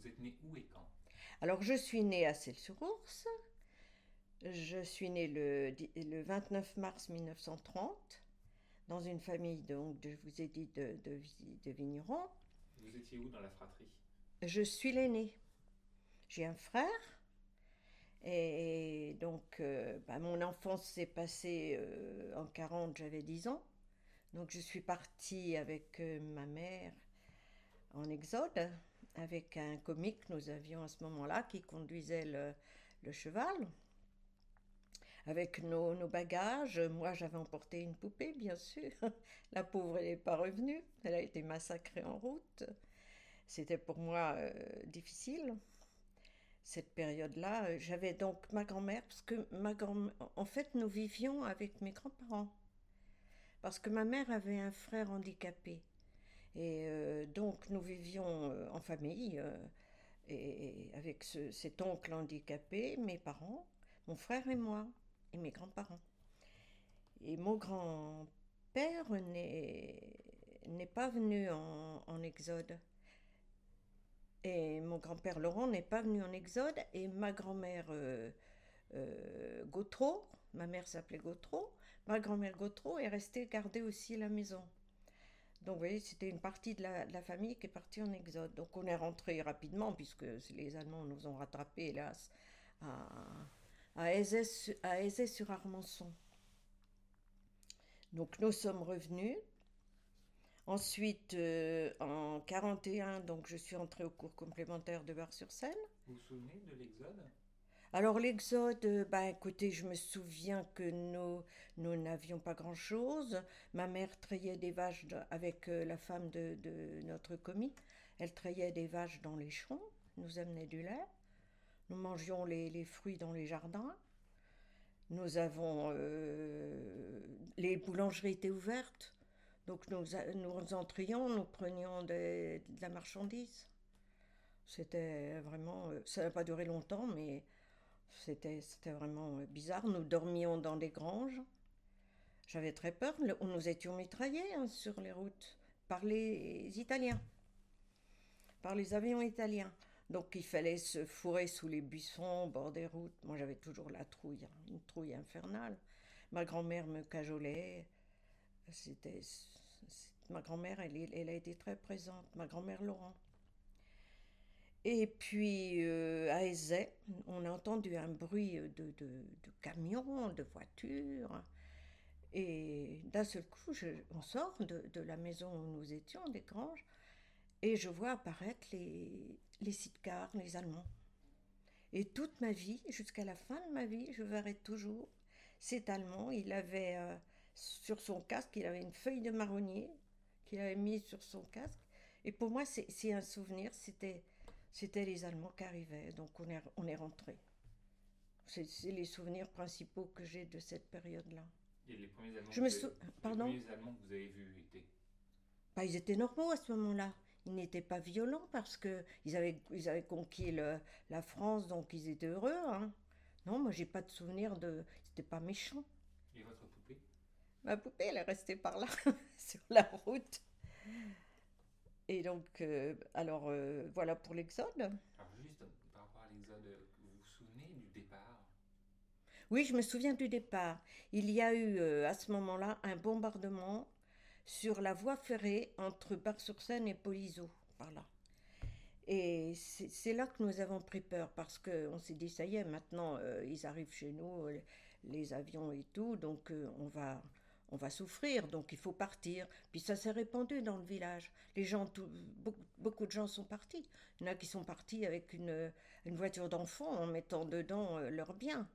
Vous êtes né où et quand? Alors, je suis née à Celles-sur-Ours. Je suis née le, le 29 mars 1930 dans une famille, donc, je vous ai dit, de, de, vi- de vignerons. Vous étiez où dans la fratrie? Je suis l'aînée. J'ai un frère. Et donc, euh, bah, mon enfance s'est passée euh, en 40, j'avais 10 ans. Donc, je suis partie avec euh, ma mère en exode, avec un comique que nous avions à ce moment-là qui conduisait le, cheval. Avec nos, nos bagages, moi j'avais emporté une poupée, bien sûr. La pauvre, elle n'est pas revenue. Elle a été massacrée en route. C'était pour moi euh, difficile, cette période-là. Euh, J'avais donc ma grand-mère, parce que ma grand en fait, nous vivions avec mes grands-parents. Parce que ma mère avait un frère handicapé. Et euh, donc, nous vivions euh, en famille, euh, et, avec ce- cet oncle handicapé, mes parents, mon frère et moi, et mes grands-parents. Et mon grand-père n'est pas venu en, exode. Et mon grand-père Laurent n'est pas venu en exode. Et ma grand-mère Gautreau, ma mère s'appelait Gautreau, ma grand-mère Gautreau est restée garder aussi la maison. Donc vous voyez, c'était une partie de la, famille qui est partie en exode. Donc on est rentré rapidement, puisque les Allemands nous ont rattrapés, hélas, à, à Aizet-sur-Armançon. Donc nous sommes revenus. Ensuite, euh, en 41, donc je suis entrée au cours complémentaire de Bar-sur-Seine. Vous vous souvenez de l'Exode? Alors l'exode, euh, bah écoutez, je me souviens que nous nous n'avions pas grand-chose. Ma mère trayait des vaches avec euh, la femme de, de notre commis. Elle trayait des vaches dans les champs, nous amenait du lait. Nous mangions les, les fruits dans les jardins. Nous avons euh, les boulangeries étaient ouvertes, donc nous, nous entrions, nous prenions de la marchandise. C'était vraiment, ça n'a pas duré longtemps, mais c'était, vraiment euh, bizarre. Nous dormions dans des granges. J'avais très peur. Nous étions mitraillés hein, sur les routes par les Italiens, par les avions italiens. Donc il fallait se fourrer sous les buissons, au bord des routes. Moi j'avais toujours la trouille, hein, une trouille infernale. Ma grand-mère me cajolait. C'était, ma grand-mère, elle, elle a été très présente. Ma grand-mère Laurent. Et puis euh, à Aizet, on a entendu un bruit de, de, camions, de voitures. Et d'un seul coup, je- on sort de, de la maison où nous étions, des granges, et je vois apparaître les, les les Allemands. Et toute ma vie, jusqu'à la fin de ma vie, je verrai toujours cet Allemand. Il avait euh, sur son casque, il avait une feuille de marronnier qu'il avait mise sur son casque. Et pour moi, c'est un souvenir, c'était c'était les Allemands qui arrivaient. Donc on est, on est rentré. C'est les souvenirs principaux que j'ai de cette période-là. Et les premiers Allemands, Je me que vous sou- avez- pardon les premiers Allemands que vous avez vus étaient Bah, ils étaient normaux à ce moment-là. Ils n'étaient pas violents parce que ils avaient, ils avaient conquis le- la France, donc ils étaient heureux. hein. Non, moi j'ai pas de souvenir de. C'était pas méchant. Et votre poupée? Ma poupée, elle est restée par là, sur la route. Et donc, euh, alors euh, voilà pour l'Exode. Alors juste par rapport à l'Exode, vous vous souvenez du départ? Oui, je me souviens du départ. Il y a eu euh, à ce moment-là un bombardement sur la voie ferrée entre Bar-sur-Seine et Polizo, par là. Et c'est là que nous avons pris peur parce qu'on s'est dit, ça y est, maintenant euh, ils arrivent chez nous, euh, les avions et tout, donc euh, on va, on va souffrir, donc il faut partir. Puis ça s'est répandu dans le village. Les gens, beaucoup, de gens sont partis. Il y en a qui sont partis avec une, voiture d'enfant en mettant dedans euh, leurs biens.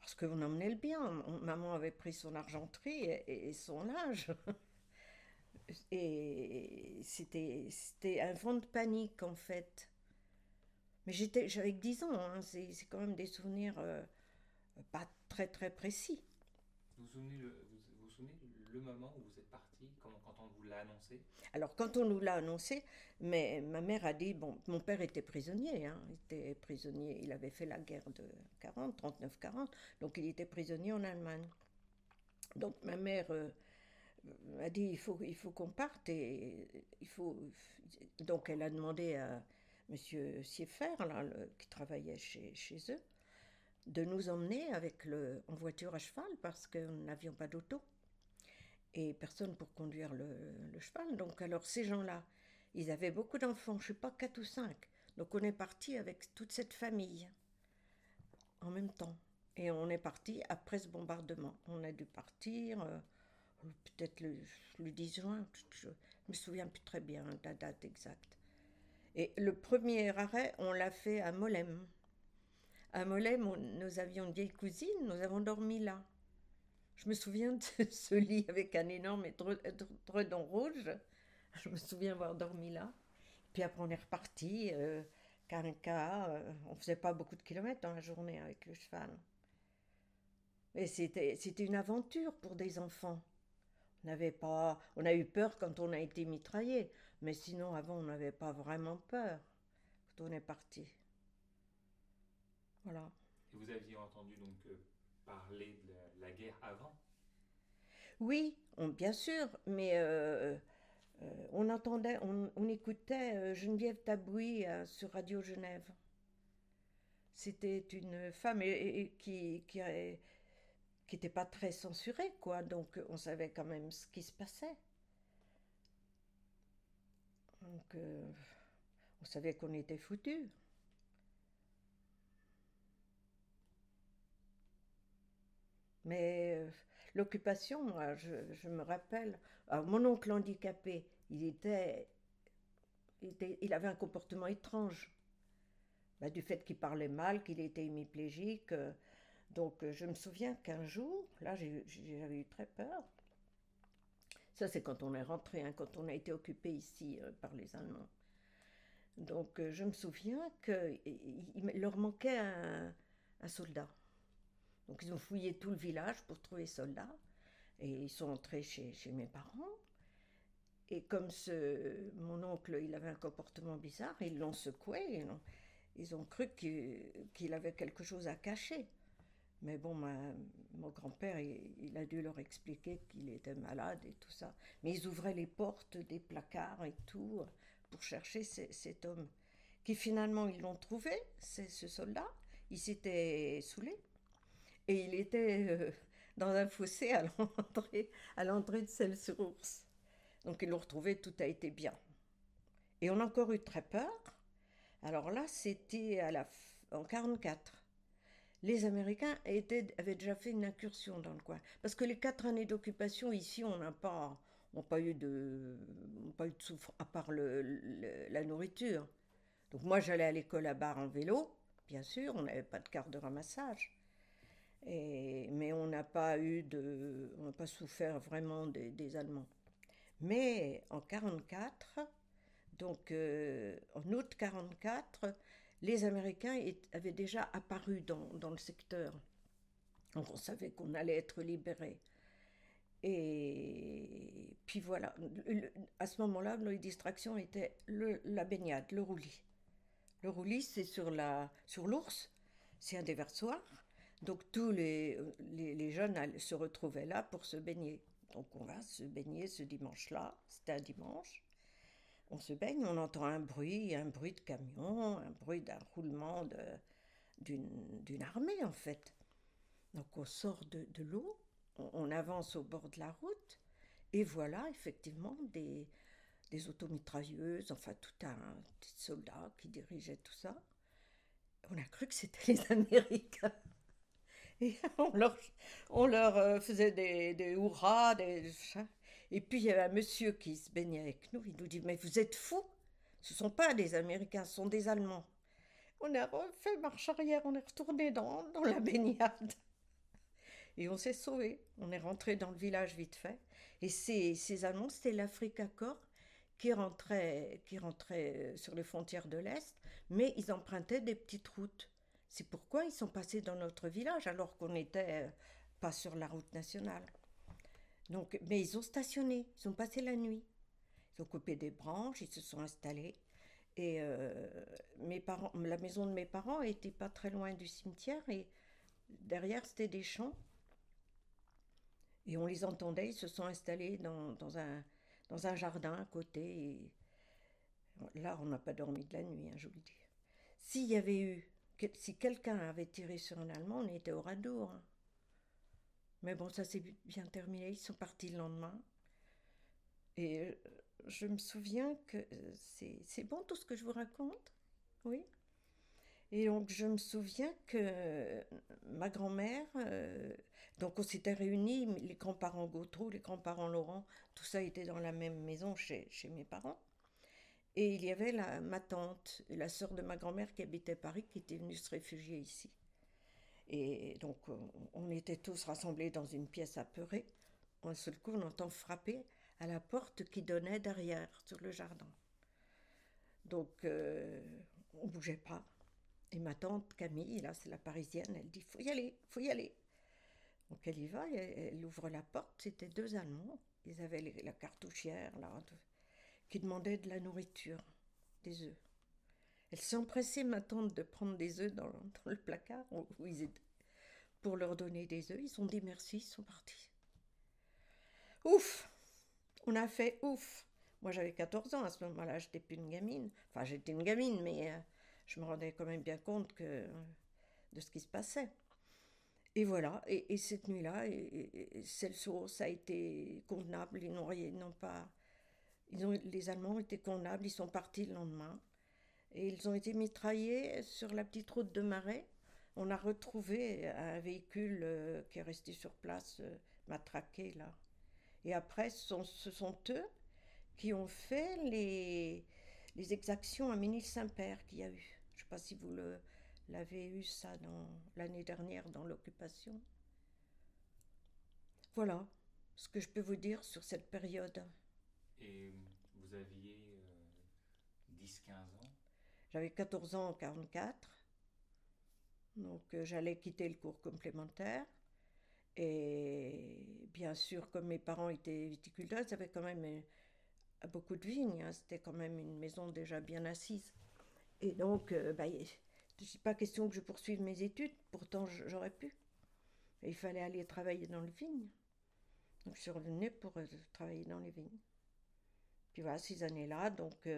Parce qu'on emmenait le bien. Maman avait pris son argenterie et, son linge. Et c'était, un vent de panique en fait. Mais j'étais, j'avais que 10 ans, hein, c'est, quand même des souvenirs euh, pas très très précis. Vous vous souvenez vous, vous vous souvenez le moment où vous êtes parti, quand, on vous l'a annoncé? Alors quand on nous l'a annoncé, mais ma mère a dit, bon, mon père était prisonnier, hein, il était prisonnier, il avait fait la guerre de 40, 39-40, donc il était prisonnier en Allemagne. Donc ma mère euh, a dit, il faut, il faut qu'on parte, et il faut... Donc elle a demandé à... Monsieur Sieffer, là, qui travaillait chez, chez, eux, de nous emmener avec le, en voiture à cheval parce que nous n'avions pas d'auto et personne pour conduire le, cheval. Donc alors ces gens-là, ils avaient beaucoup d'enfants, je sais pas, quatre ou cinq. Donc on est parti avec toute cette famille en même temps. Et on est parti après ce bombardement. On a dû partir euh, peut-être le, le, 10 juin, je me souviens plus très bien de la date exacte. Et le premier arrêt, on l'a fait à Molem. À Molem, nous avions une vieille cousine, nous avons dormi là. Je me souviens de ce lit avec un énorme édredon rouge. Je me souviens avoir dormi là. Puis après, on est reparti. Euh, Carinca, euh, on faisait pas beaucoup de kilomètres dans la journée avec le cheval. Mais c'était, une aventure pour des enfants. On n'avait pas, on a eu peur quand on a été mitraillé, mais sinon avant on n'avait pas vraiment peur quand on est parti. Voilà. Et vous aviez entendu donc euh, de la, guerre avant? Oui, bien sûr, mais euh, euh, on entendait, on, écoutait euh, Geneviève Tabouy euh, sur Radio Genève. C'était une femme qui qui qui n'était pas très censurée, quoi. Donc on savait quand même ce qui se passait. Donc on savait qu'on était foutus. Mais l'occupation, moi, je, je, me rappelle, alors, mon oncle handicapé, il était, il, avait un comportement étrange. Bah, du fait qu'il parlait mal, qu'il était hémiplégique. Euh, donc euh, je me souviens qu'un jour, là j'avais eu très peur. Ça c'est quand on est rentré, hein, quand on a été occupé ici euh, par les Allemands. Donc je me souviens qu'il leur manquait un, soldat. Donc ils ont fouillé tout le village pour trouver soldat. Et ils sont entrés chez, chez mes parents. Et comme ce, mon oncle, il avait un comportement bizarre, ils l'ont secoué. Ils ont, ils ont cru qu'il avait quelque chose à cacher. Mais bon, mon grand-père, il, il, a dû leur expliquer qu'il était malade et tout ça. Mais ils ouvraient les portes des placards et tout pour chercher cet homme. Qui finalement, ils l'ont trouvé, c'est ce soldat. Il s'était saoulé. Et il était euh, dans un fossé à l'entrée, à l'entrée de Celle-sur-Ours. Donc ils l'ont retrouvé, tout a été bien. Et on a encore eu très peur. Alors là, c'était en 44. Les Américains avaient déjà fait une incursion dans le coin. Parce que les quatre années d'occupation, ici, on n'a pas, on eu de, de souffrance, à part la nourriture. Donc moi, j'allais à l'école à Bar en vélo, bien sûr, on n'avait pas de carte de ramassage. Mais on n'a pas eu de, on n'a pas souffert vraiment des, Allemands. Mais en 44, donc euh, en août 44, les Américains avaient déjà apparu dans, dans le secteur. Donc on savait qu'on allait être libérés. Et puis voilà, à ce moment-là, nos distractions étaient la baignade, le roulis. Le roulis, c'est sur la sur l'ours, c'est un déversoir. Donc tous les, les, jeunes se retrouvaient là pour se baigner. Donc on va se baigner ce dimanche-là, c'était un dimanche. On se baigne, on entend un bruit, un bruit de camion, un bruit d'un roulement d'une armée en fait. Donc on sort de, de l'eau, on, on, avance au bord de la route, et voilà effectivement des, des automitrailleuses, enfin tout un petit soldat qui dirigeait tout ça. On a cru que c'était les Américains. On leur, euh, faisait des, hurrahs, des... Et puis il y avait un monsieur qui se baignait avec nous, il nous dit, mais vous êtes fous Ce ne sont pas des Américains, ce sont des Allemands. On a refait marche arrière, on est retourné dans, la baignade. Et on s'est sauvés. On est rentré dans le village vite fait. Et ces, ces Allemands, c'était l'Afrique Accord qui rentrait, qui rentrait euh, sur les frontières de l'Est, mais ils empruntaient des petites routes. C'est pourquoi ils sont passés dans notre village alors qu'on n'était euh, pas sur la route nationale. Donc, mais ils ont stationné, ils ont passé la nuit. Ils ont coupé des branches, ils se sont installés. Et euh, mes parents, la maison de mes parents était pas très loin du cimetière et derrière c'était des champs. Et on les entendait, ils se sont installés dans, dans, un, dans un jardin à côté. Là, on n'a pas dormi de la nuit, hein, je vous le dis. S'il y avait eu, si quelqu'un avait tiré sur un Allemand, on était au radeau. Hein. Mais bon, ça s'est bien terminé. Ils sont partis le lendemain. Et euh, je me souviens que euh, c'est bon tout ce que je vous raconte? Oui. Et donc, je me souviens que ma grand-mère, euh, donc on s'était réunis, les grands-parents Gautreau, les grands-parents Laurent, tout ça était dans la même maison chez, chez mes parents. Et il y avait ma tante, la sœur de ma grand-mère qui habitait Paris, qui était venue se réfugier ici. Et donc, on était tous rassemblés dans une pièce apeurée. Un seul coup, on entend frapper à la porte qui donnait derrière, sur le jardin. Donc, euh, on ne bougeait pas. Et ma tante Camille, là, c'est la parisienne, elle dit Faut y aller, faut y aller. Donc, elle y va, elle, ouvre la porte. C'était deux Allemands. Ils avaient la cartouchière, là, qui demandaient de la nourriture, des œufs. Elle s'est empressée, ma tante, de prendre des œufs dans, le placard pour leur donner des œufs. Ils ont dit merci, ils sont partis. Ouf on a fait ouf. Moi, j'avais 14 ans à ce moment-là, j'étais plus une gamine. Enfin, j'étais une gamine, mais euh, je me rendais quand même bien compte de ce qui se passait. Et voilà, et, cette nuit-là, celle ça a été convenable. Ils n'ont pas. Ils ont, les Allemands ont été convenables, ils sont partis le lendemain. Et ils ont été mitraillés sur la petite route de Marais. On a retrouvé un véhicule euh, qui est resté sur place, euh, matraqué là. Et après, ce sont, eux qui ont fait les, les exactions à Ménil-Saint-Père qu'il y a eu. Je ne sais pas si vous l'avez eu ça l'année dernière dans l'occupation. Voilà ce que je peux vous dire sur cette période. Et vous aviez 10-15 euh, ans? J'avais 14 ans en 44. Donc euh, j'allais quitter le cours complémentaire. Et bien sûr, comme mes parents étaient viticulteurs, ils avaient quand même euh, beaucoup de vignes. Hein. C'était quand même une maison déjà bien assise. Et donc, euh, bah, il n'est pas question que je poursuive mes études, pourtant j'aurais pu. il fallait aller travailler dans les vignes. Donc je suis revenue pour travailler dans les vignes. Puis voilà, ces années-là, donc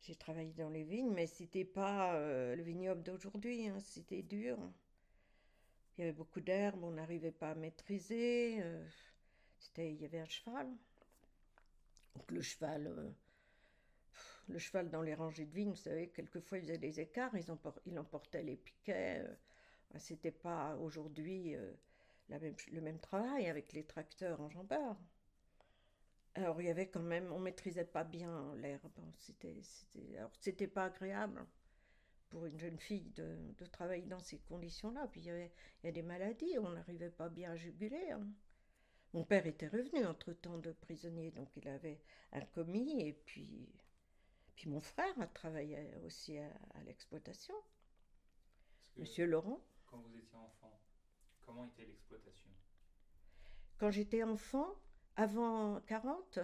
j'ai travaillé dans les vignes, mais c'était pas le vignoble d'aujourd'hui, hein. c'était dur. Il y avait beaucoup d'herbes, on n'arrivait pas à maîtriser. Euh, c'était, il y avait un cheval. Donc le cheval, euh, le cheval dans les rangées de vignes, vous savez, quelquefois il faisait des écarts, ils il emportait les piquets. Euh, c'était pas aujourd'hui le même travail avec les tracteurs en jambeur. Alors il y avait quand même, on maîtrisait pas bien l'herbe. C'était, c'était, alors c'était pas agréable pour une jeune fille de, de travailler dans ces conditions-là. Puis il y, avait, il y a des maladies, on n'arrivait pas bien à juguler. Hein. Mon père était revenu entre-temps de prisonnier, donc il avait un commis, et puis, puis mon frère a travaillé aussi à, l'exploitation. Monsieur Laurent. Quand vous étiez enfant, comment était l'exploitation? Quand j'étais enfant, avant 40,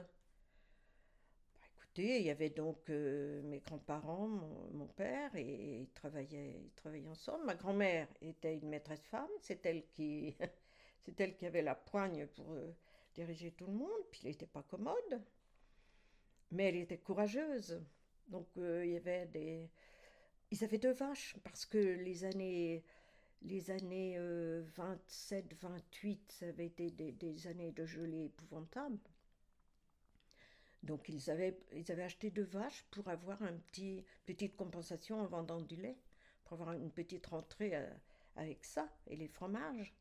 il y avait donc euh, mes grands-parents, mon, père, et, ils, travaillaient, ils travaillaient ensemble. Ma grand-mère était une maîtresse femme, c'est elle qui, c'est elle qui avait la poigne pour euh, diriger tout le monde, puis elle n'était pas commode, mais elle était courageuse. Donc euh, il y avait des, ils avaient deux vaches parce que les années, les années 27-28, ça avait été des, années de gelée épouvantables. Donc ils avaient, ils avaient acheté deux vaches pour avoir une petit, petite compensation en vendant du lait, pour avoir une petite rentrée euh, avec ça et les fromages.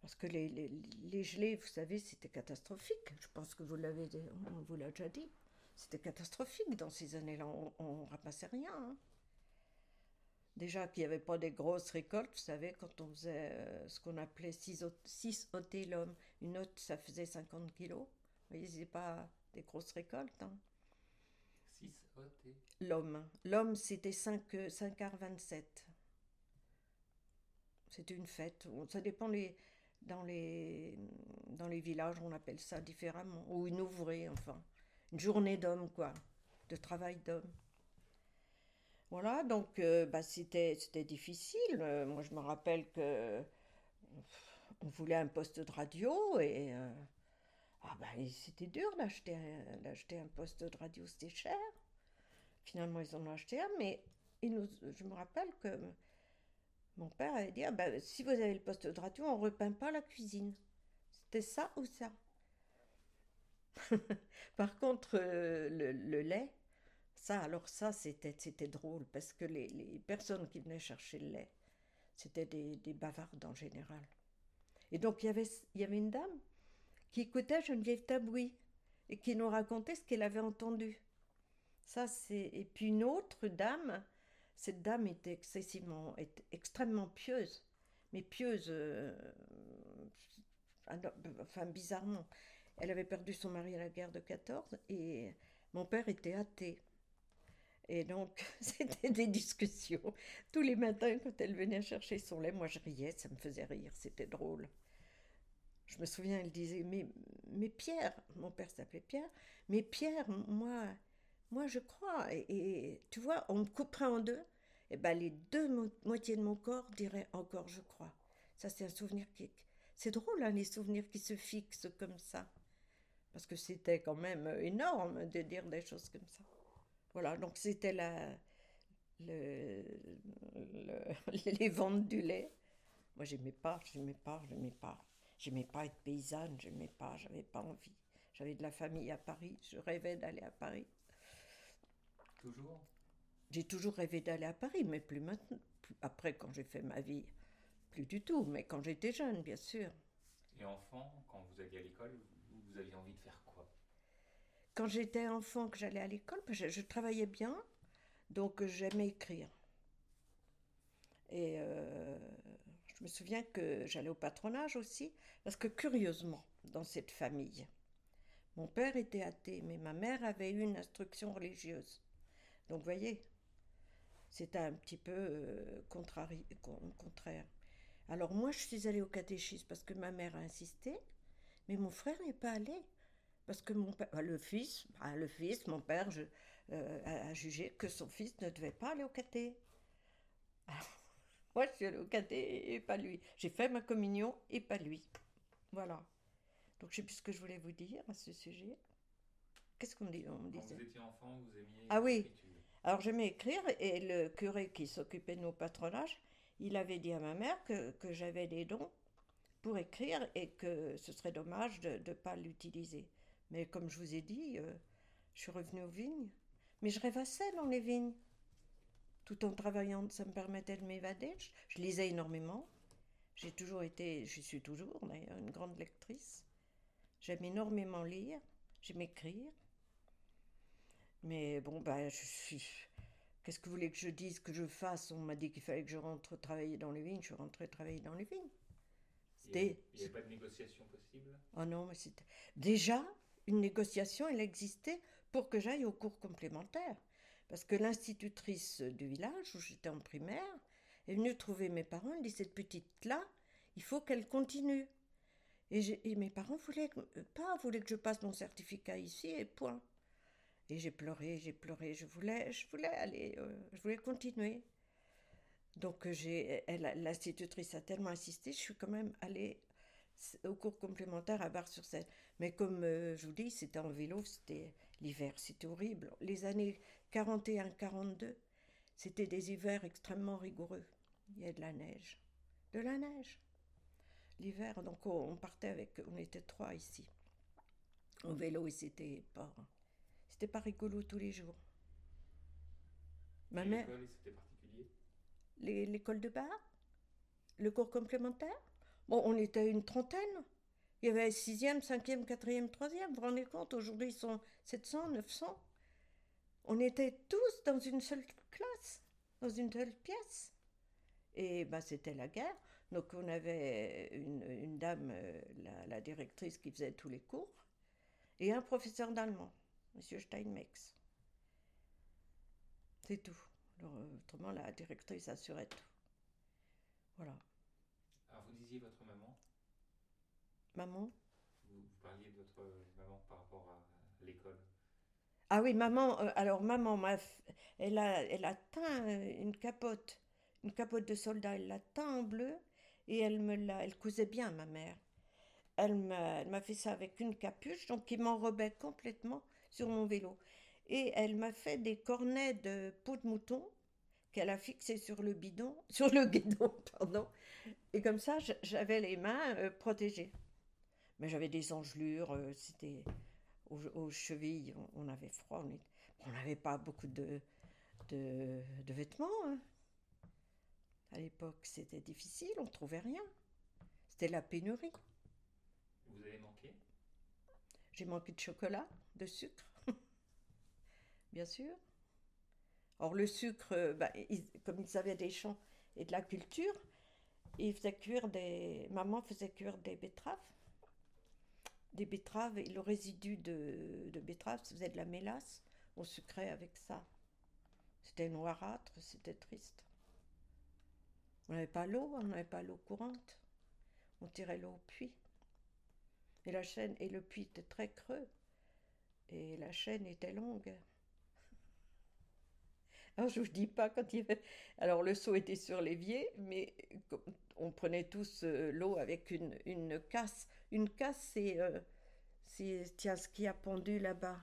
Parce que les, les, gelées, vous savez, c'était catastrophique. Je pense que vous l'avez, vous l'a déjà dit. C'était catastrophique dans ces années-là. On, ne ramassait rien. Hein. Déjà qu'il n'y avait pas des grosses récoltes, vous savez, quand on faisait euh, ce qu'on appelait 6 otés l'homme, une hotte, ça faisait 50 kilos. Vous voyez, c'est pas des grosses récoltes. Hein. 6 L'homme. L'homme, c'était 5, 5h27. C'était une fête. Ça dépend les, dans, les, dans les villages, on appelle ça différemment. Ou une ouvrée, enfin. Une journée d'homme, quoi. De travail d'homme. Voilà, donc euh, bah, c'était, difficile. Euh, moi, je me rappelle que on voulait un poste de radio et euh, ah ben, c'était dur d'acheter un, poste de radio, c'était cher. Finalement, ils en ont acheté un, mais je me rappelle que mon père avait dit ah ben, si vous avez le poste de radio, on repeint pas la cuisine. C'était ça ou ça? Par contre, le, lait, ça, alors ça, c'était, c'était drôle parce que les, personnes qui venaient chercher le lait, c'était des, des bavardes en général. Et donc, il y avait, y avait une dame qui écoutait Geneviève Tabouis et qui nous racontait ce qu'elle avait entendu. Ça, c'est... Et puis une autre dame, cette dame était excessivement, était extrêmement pieuse, mais pieuse, euh, enfin bizarrement. Elle avait perdu son mari à la guerre de 14 et mon père était athée. Et donc, c'était des discussions. Tous les matins, quand elle venait chercher son lait, moi je riais, ça me faisait rire, c'était drôle. Je me souviens, elle disait, mais, mais Pierre, mon père s'appelait Pierre, mais Pierre, moi, moi je crois, et, tu vois, on me couperait en deux, et ben les deux moitiés de mon corps diraient encore je crois. Ça, c'est un souvenir qui... C'est drôle, hein, les souvenirs qui se fixent comme ça. Parce que c'était quand même énorme de dire des choses comme ça. Voilà, donc c'était la, le, les ventes du lait. Moi, j'aimais pas, j'aimais pas, j'aimais pas. J'aimais pas être paysanne, j'aimais pas, j'avais pas envie. J'avais de la famille à Paris, je rêvais d'aller à Paris. Toujours? J'ai toujours rêvé d'aller à Paris, mais plus maintenant. après, quand j'ai fait ma vie, plus du tout, mais quand j'étais jeune, bien sûr. Et enfant, quand vous alliez à l'école, vous aviez envie de faire quoi Quand j'étais enfant, que j'allais à l'école, je, je, travaillais bien, donc j'aimais écrire. Et euh, je me souviens que j'allais au patronage aussi, parce que curieusement, dans cette famille, mon père était athée, mais ma mère avait eu une instruction religieuse. Donc, vous voyez, c'était un petit peu euh, contraire. Alors, moi, je suis allée au catéchisme parce que ma mère a insisté, mais mon frère n'est pas allé. Parce que mon père, le fils, le fils, mon père je, euh, a, jugé que son fils ne devait pas aller au caté. Moi, je suis allée au caté et pas lui. J'ai fait ma communion et pas lui. Voilà. Donc, je sais plus ce que je voulais vous dire à ce sujet. Qu'est-ce qu'on dit Quand vous étiez enfant, vous aimiez Ah oui. Alors, j'aimais écrire et le curé qui s'occupait de nos patronages, il avait dit à ma mère que, que j'avais des dons pour écrire et que ce serait dommage de ne pas l'utiliser. Mais comme je vous ai dit, euh, je suis revenue aux vignes. Mais je rêvassais dans les vignes tout en travaillant, ça me permettait de m'évader. Je, lisais énormément. J'ai toujours été, je suis toujours d'ailleurs, une grande lectrice. J'aime énormément lire, j'aime écrire. Mais bon, ben, je suis. Qu'est-ce que vous voulez que je dise, que je fasse? On m'a dit qu'il fallait que je rentre travailler dans les vignes, je suis rentrée travailler dans les vignes. Il n'y a, pas de négociation possible? Oh non, mais c'était. Déjà, une négociation, elle existait pour que j'aille au cours complémentaire. Parce que l'institutrice du village, où j'étais en primaire, est venue trouver mes parents, elle dit Cette petite-là, il faut qu'elle continue. Et, mes parents voulaient pas, voulaient que je passe mon certificat ici et point. Et j'ai pleuré, j'ai pleuré, je voulais, je voulais aller, euh, je voulais continuer. Donc j'ai, l'institutrice a tellement insisté, je suis quand même allée au cours complémentaire à Bar-sur-Seine. Mais comme euh, je vous dis, c'était en vélo, c'était l'hiver, c'était horrible. Les années 41-42, c'était des hivers extrêmement rigoureux. Il y avait de la neige. De la neige. L'hiver, donc on partait avec, on était trois ici. Au vélo, et c'était pas, c'était pas rigolo tous les jours. Ma mère. C'était particulier? L'école de bar Le cours complémentaire? Bon, on était une trentaine. Il y avait 6e, 5e, 4e, 3e. Vous vous rendez compte, aujourd'hui, ils sont 700, 900. On était tous dans une seule classe, dans une seule pièce. Et bah, c'était la guerre. Donc on avait une, dame, euh, la, directrice qui faisait tous les cours, et un professeur d'allemand, M. Steinmex. C'est tout. autrement, la directrice assurait tout. Voilà. Disiez votre maman? Maman? Vous, parliez de votre maman par rapport à l'école ah oui, maman, euh, alors maman, elle, a, elle a teint une capote, une capote de soldat, elle l'a teint en bleu et elle me l'a, elle cousait bien, ma mère. Elle m'a, fait ça avec une capuche, donc qui m'enrobait complètement sur mon vélo. Et elle m'a fait des cornets de peau de mouton qu'elle a fixés sur le bidon, sur le guidon, pardon. Et comme ça, j'avais les mains euh, protégées. Mais j'avais des engelures, euh, c'était aux, chevilles, on, avait froid, on n'avait pas beaucoup de, de, vêtements. Hein. À l'époque, c'était difficile, on ne trouvait rien. C'était la pénurie. Vous avez manqué? J'ai manqué de chocolat, de sucre, bien sûr. Or, le sucre, euh, bah, comme ils avaient des champs et de la culture, ils faisaient cuire des. Maman faisait cuire des betteraves. Des betteraves et le résidu de, betteraves faisait de la mélasse. On sucrait avec ça. C'était noirâtre, c'était triste. On n'avait pas l'eau, on n'avait pas l'eau courante. On tirait l'eau au puits. Et la chaîne et le puits était très creux. Et la chaîne était longue. Alors je vous dis pas quand il. Alors le seau était sur l'évier, mais on prenait tous euh, l'eau avec une, une, casse. Une casse, c'est euh, tiens ce qui a pendu là-bas.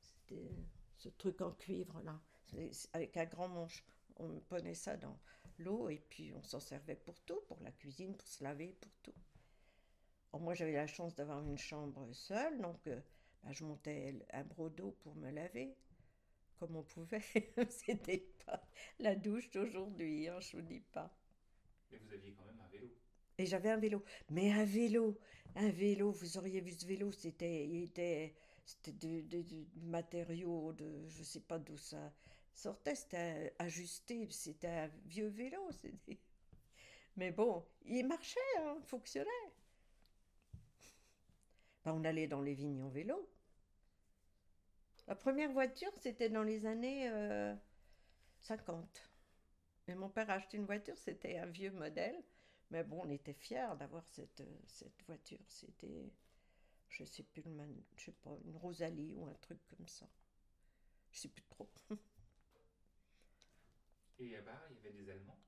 C'était ce truc en cuivre là, avec un grand manche. On prenait ça dans l'eau et puis on s'en servait pour tout, pour la cuisine, pour se laver, pour tout. moi j'avais la chance d'avoir une chambre seule, donc euh, bah, je montais un brodeau pour me laver comme on pouvait. C'était pas la douche d'aujourd'hui, hein, je vous dis pas. Mais vous aviez quand même un vélo. Et j'avais un vélo. Mais un vélo, un vélo, vous auriez vu ce vélo, c'était, était, c'était de, matériaux, de, je sais pas d'où ça sortait, c'était ajusté, c'était un vieux vélo. Mais bon, il marchait, hein, fonctionnait. Ben, on allait dans les vignes en vélo. La première voiture, c'était dans les années 50. Euh, Mais mon père a acheté une voiture, c'était un vieux modèle. Mais bon, on était fiers d'avoir cette, cette voiture. C'était, je sais plus, je sais pas, une Rosalie ou un truc comme ça. Je sais plus trop. Et à Bar, il y avait des Allemands?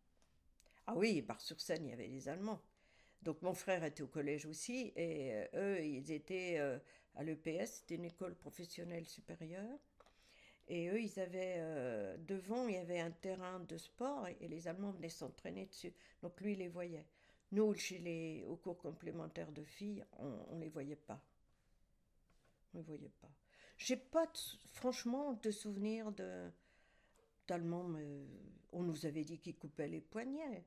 Ah oui, Bar-sur-Seine, il y avait des Allemands. Donc mon frère était au collège aussi, et euh, eux, ils étaient euh, à l'EPS, c'était une école professionnelle supérieure. Et eux, ils avaient euh, devant, il y avait un terrain de sport et, les Allemands venaient s'entraîner dessus. Donc lui, il les voyait. Nous, chez les, au cours complémentaire de filles, on ne les voyait pas. On ne les voyait pas. J'ai pas, franchement, de souvenir de d'Allemands. On nous avait dit qu'ils coupaient les poignets.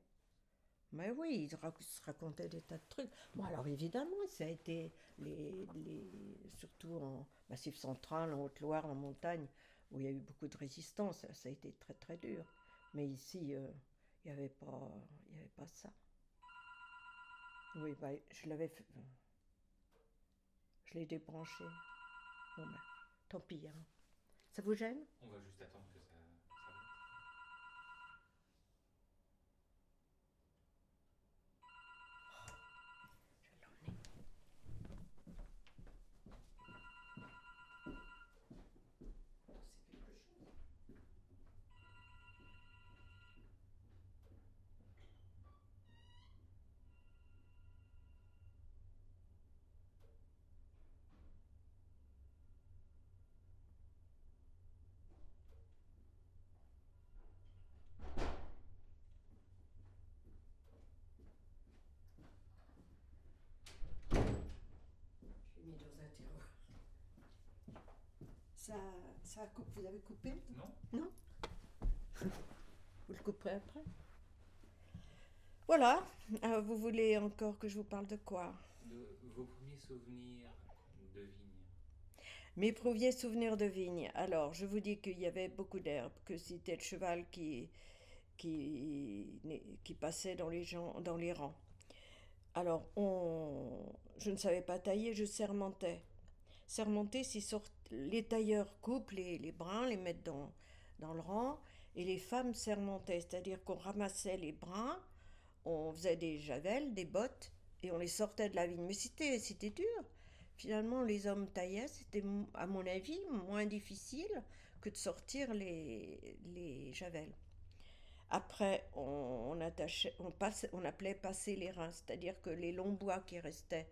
Mais oui, ils se racontaient des tas de trucs. Bon, alors évidemment, ça a été les, les, surtout en Massif central, en Haute-Loire, en montagne, où il y a eu beaucoup de résistance. Ça a été très très dur. Mais ici, euh, il n'y avait, pas, il y avait pas ça. Oui, bah, je l'avais. Euh, je l'ai débranché. Bon, ben, tant pis. Hein. Ça vous gêne? On va juste attendre que ça. Ça, ça coupe, vous avez coupé Non. Non Vous le couperez après Voilà. Euh, vous voulez encore que je vous parle de quoi? De vos premiers souvenirs de vigne. Mes premiers souvenirs de vigne. Alors, je vous dis qu'il y avait beaucoup d'herbes, que c'était le cheval qui, qui, qui passait dans les, gens, dans les rangs. Alors, on, je ne savais pas tailler, je sermentais. C'est sorti les tailleurs coupent les, brins, les mettent dans, dans le rang, et les femmes sermentaient, c'est-à-dire qu'on ramassait les brins, on faisait des javelles, des bottes, et on les sortait de la vigne. Mais c'était, c'était dur. Finalement, les hommes taillaient, c'était, à mon avis, moins difficile que de sortir les, les javelles. Après, on, attachait, on, passe, on appelait passer les reins, c'est-à-dire que les longs bois qui restaient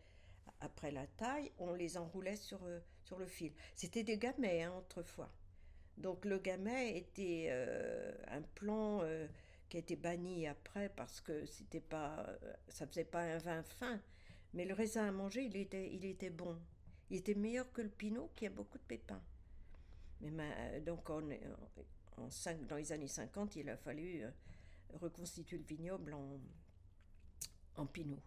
après la taille, on les enroulait sur, sur le fil. C'était des gamets hein, autrefois. Donc le gamet était un plan qui a été banni après parce que c'était pas, ça faisait pas un vin fin. Mais le raisin à manger, il était, il était bon. Il était meilleur que le pinot qui a beaucoup de pépins. Mais donc en, dans les années 50, il a fallu euh, reconstituer le vignoble en, en pinot.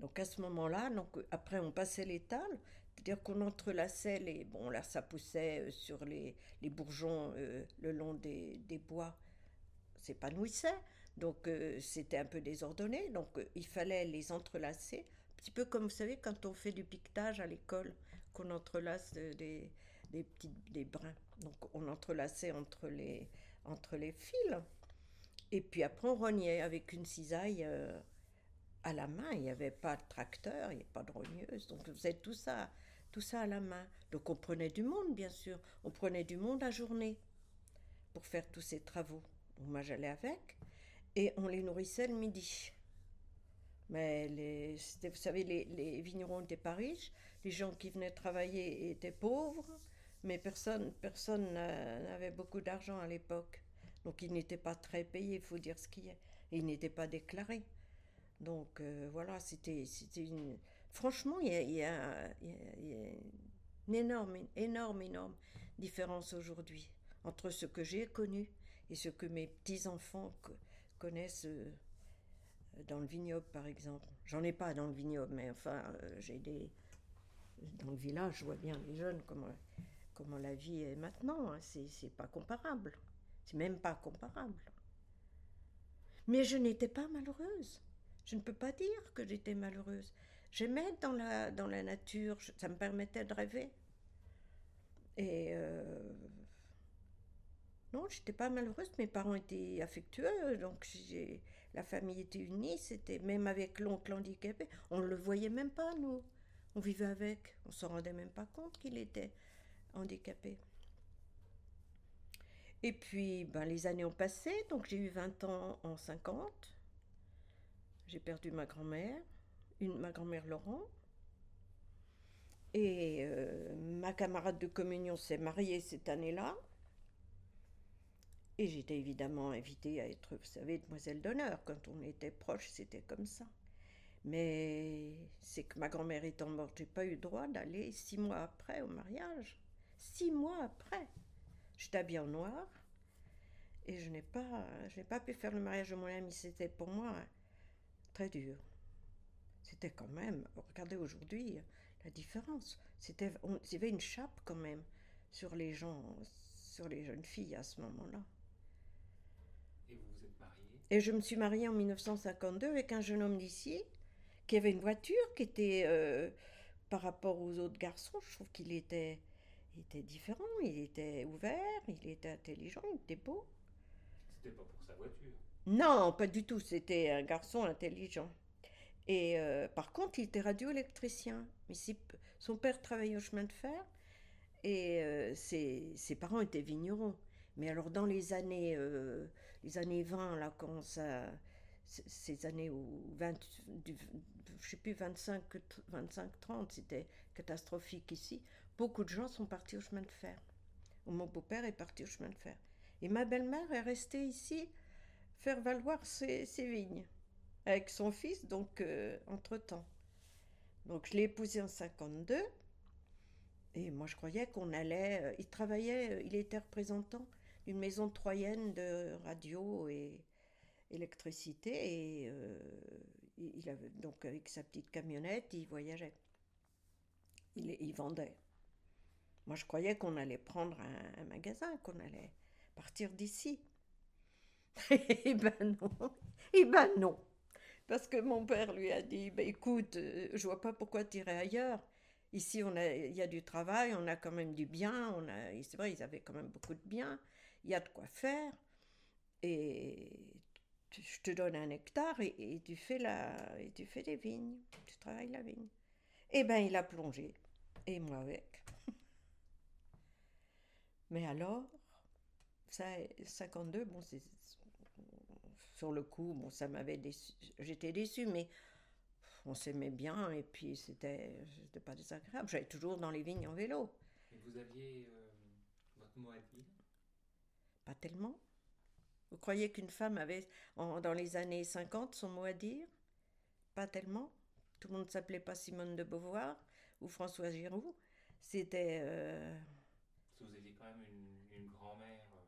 Donc à ce moment-là, donc après on passait l'étal, c'est-à-dire qu'on entrelaçait les, bon là ça poussait euh, sur les, les bourgeons euh, le long des, des bois s'épanouissaient. Donc euh, c'était un peu désordonné, donc euh, il fallait les entrelacer, un petit peu comme vous savez quand on fait du piquetage à l'école, qu'on entrelace des, des des brins. Donc on entrelaçait entre les, entre les fils. Et puis après on rognait avec une cisaille euh, à la main. Il n'y avait pas de tracteur, il n'y avait pas de rogneuse. Donc on faisait tout ça, tout ça à la main. Donc on prenait du monde bien sûr. On prenait du monde à journée pour faire tous ces travaux. Moi, j'allais avec et on les nourrissait le midi. Mais les, vous savez, les, vignerons n'étaient pas riches, les gens qui venaient travailler étaient pauvres, mais personne personne n'avait beaucoup d'argent à l'époque. Donc ils n'étaient pas très payés, il faut dire ce qu'il y a. Et ils n'étaient pas déclarés. Donc euh, voilà, c'était une... Franchement, il y a, une énorme, énorme, énorme différence aujourd'hui entre ce que j'ai connu et ce que mes petits-enfants connaissent euh, dans le vignoble, par exemple. J'en ai pas dans le vignoble, mais enfin, euh, j'ai des. Dans le village, je vois bien les jeunes, comment, comment la vie est maintenant. Hein. C'est pas comparable. C'est même pas comparable. Mais je n'étais pas malheureuse. Je ne peux pas dire que j'étais malheureuse. J'aimais dans la, dans la nature, ça me permettait de rêver. Et euh, non, j'étais pas malheureuse. Mes parents étaient affectueux, donc la famille était unie. C'était même avec l'oncle handicapé, on ne le voyait même pas nous. On vivait avec, on s'en rendait même pas compte qu'il était handicapé. Et puis, ben, les années ont passé, donc j'ai eu 20 ans en 50. J'ai perdu ma grand-mère, ma grand-mère Laurent. Et euh, ma camarade de communion s'est mariée cette année-là. Et j'étais évidemment invitée à être, vous savez, demoiselle d'honneur. Quand on était proche, c'était comme ça. Mais c'est que ma grand-mère étant morte, j'ai pas eu droit d'aller six mois après au mariage. Six mois après. J'étais habillée en noir et je n'ai pas, je n'ai pas pu faire le mariage de mon ami. C'était pour moi très dur. C'était quand même, regardez aujourd'hui la différence. C'était, il y avait une chape quand même sur les gens, sur les jeunes filles à ce moment-là. Et vous vous êtes mariée? Et je me suis mariée en 1952 avec un jeune homme d'ici qui avait une voiture qui était, euh, par rapport aux autres garçons, je trouve qu'il était, il était différent, il était ouvert, il était intelligent, il était beau. C'était pas pour sa voiture Non, pas du tout, c'était un garçon intelligent. Et euh, par contre, il était radioélectricien. Mais son père travaillait au chemin de fer et euh, ses, parents étaient vignerons. Mais alors dans les années, euh, les années 20, là, quand ces années où 20, du, sais plus 25, 25, 30, c'était catastrophique ici. Beaucoup de gens sont partis au chemin de fer. Mon beau-père est parti au chemin de fer. Et ma belle-mère est restée ici faire valoir ses, vignes avec son fils, donc euh, entre-temps. Donc je l'ai épousé en 52. Et moi je croyais qu'on allait... Euh, il travaillait, il était représentant une maison troyenne de radio et électricité et euh, il avait donc avec sa petite camionnette il voyageait il, vendait moi je croyais qu'on allait prendre un, magasin qu'on allait partir d'ici eh ben non. Eh ben non. Parce que mon père lui a dit bah, écoute euh, je vois pas pourquoi tirer ailleurs. Ici on a il y a du travail on a quand même du bien on a c'est vrai ils avaient quand même beaucoup de biens il y a de quoi faire, et je te donne un hectare et, tu fais la, et tu fais des vignes, tu travailles la vigne. Eh bien, il a plongé, et moi avec. Mais alors, ça, 52, bon, c'est sur le coup, bon, ça m'avait déçu. J'étais déçue, mais on s'aimait bien et puis c'était c'était pas désagréable. J'allais toujours dans les vignes en vélo. Et vous aviez euh, votre mot à dire? Pas tellement. Vous croyez qu'une femme avait, en- dans les années 50, son mot à dire? Pas tellement. Tout le monde s'appelait pas Simone de Beauvoir ou François Giroud. C'était. euh, vous aviez quand même une, une grand-mère. euh,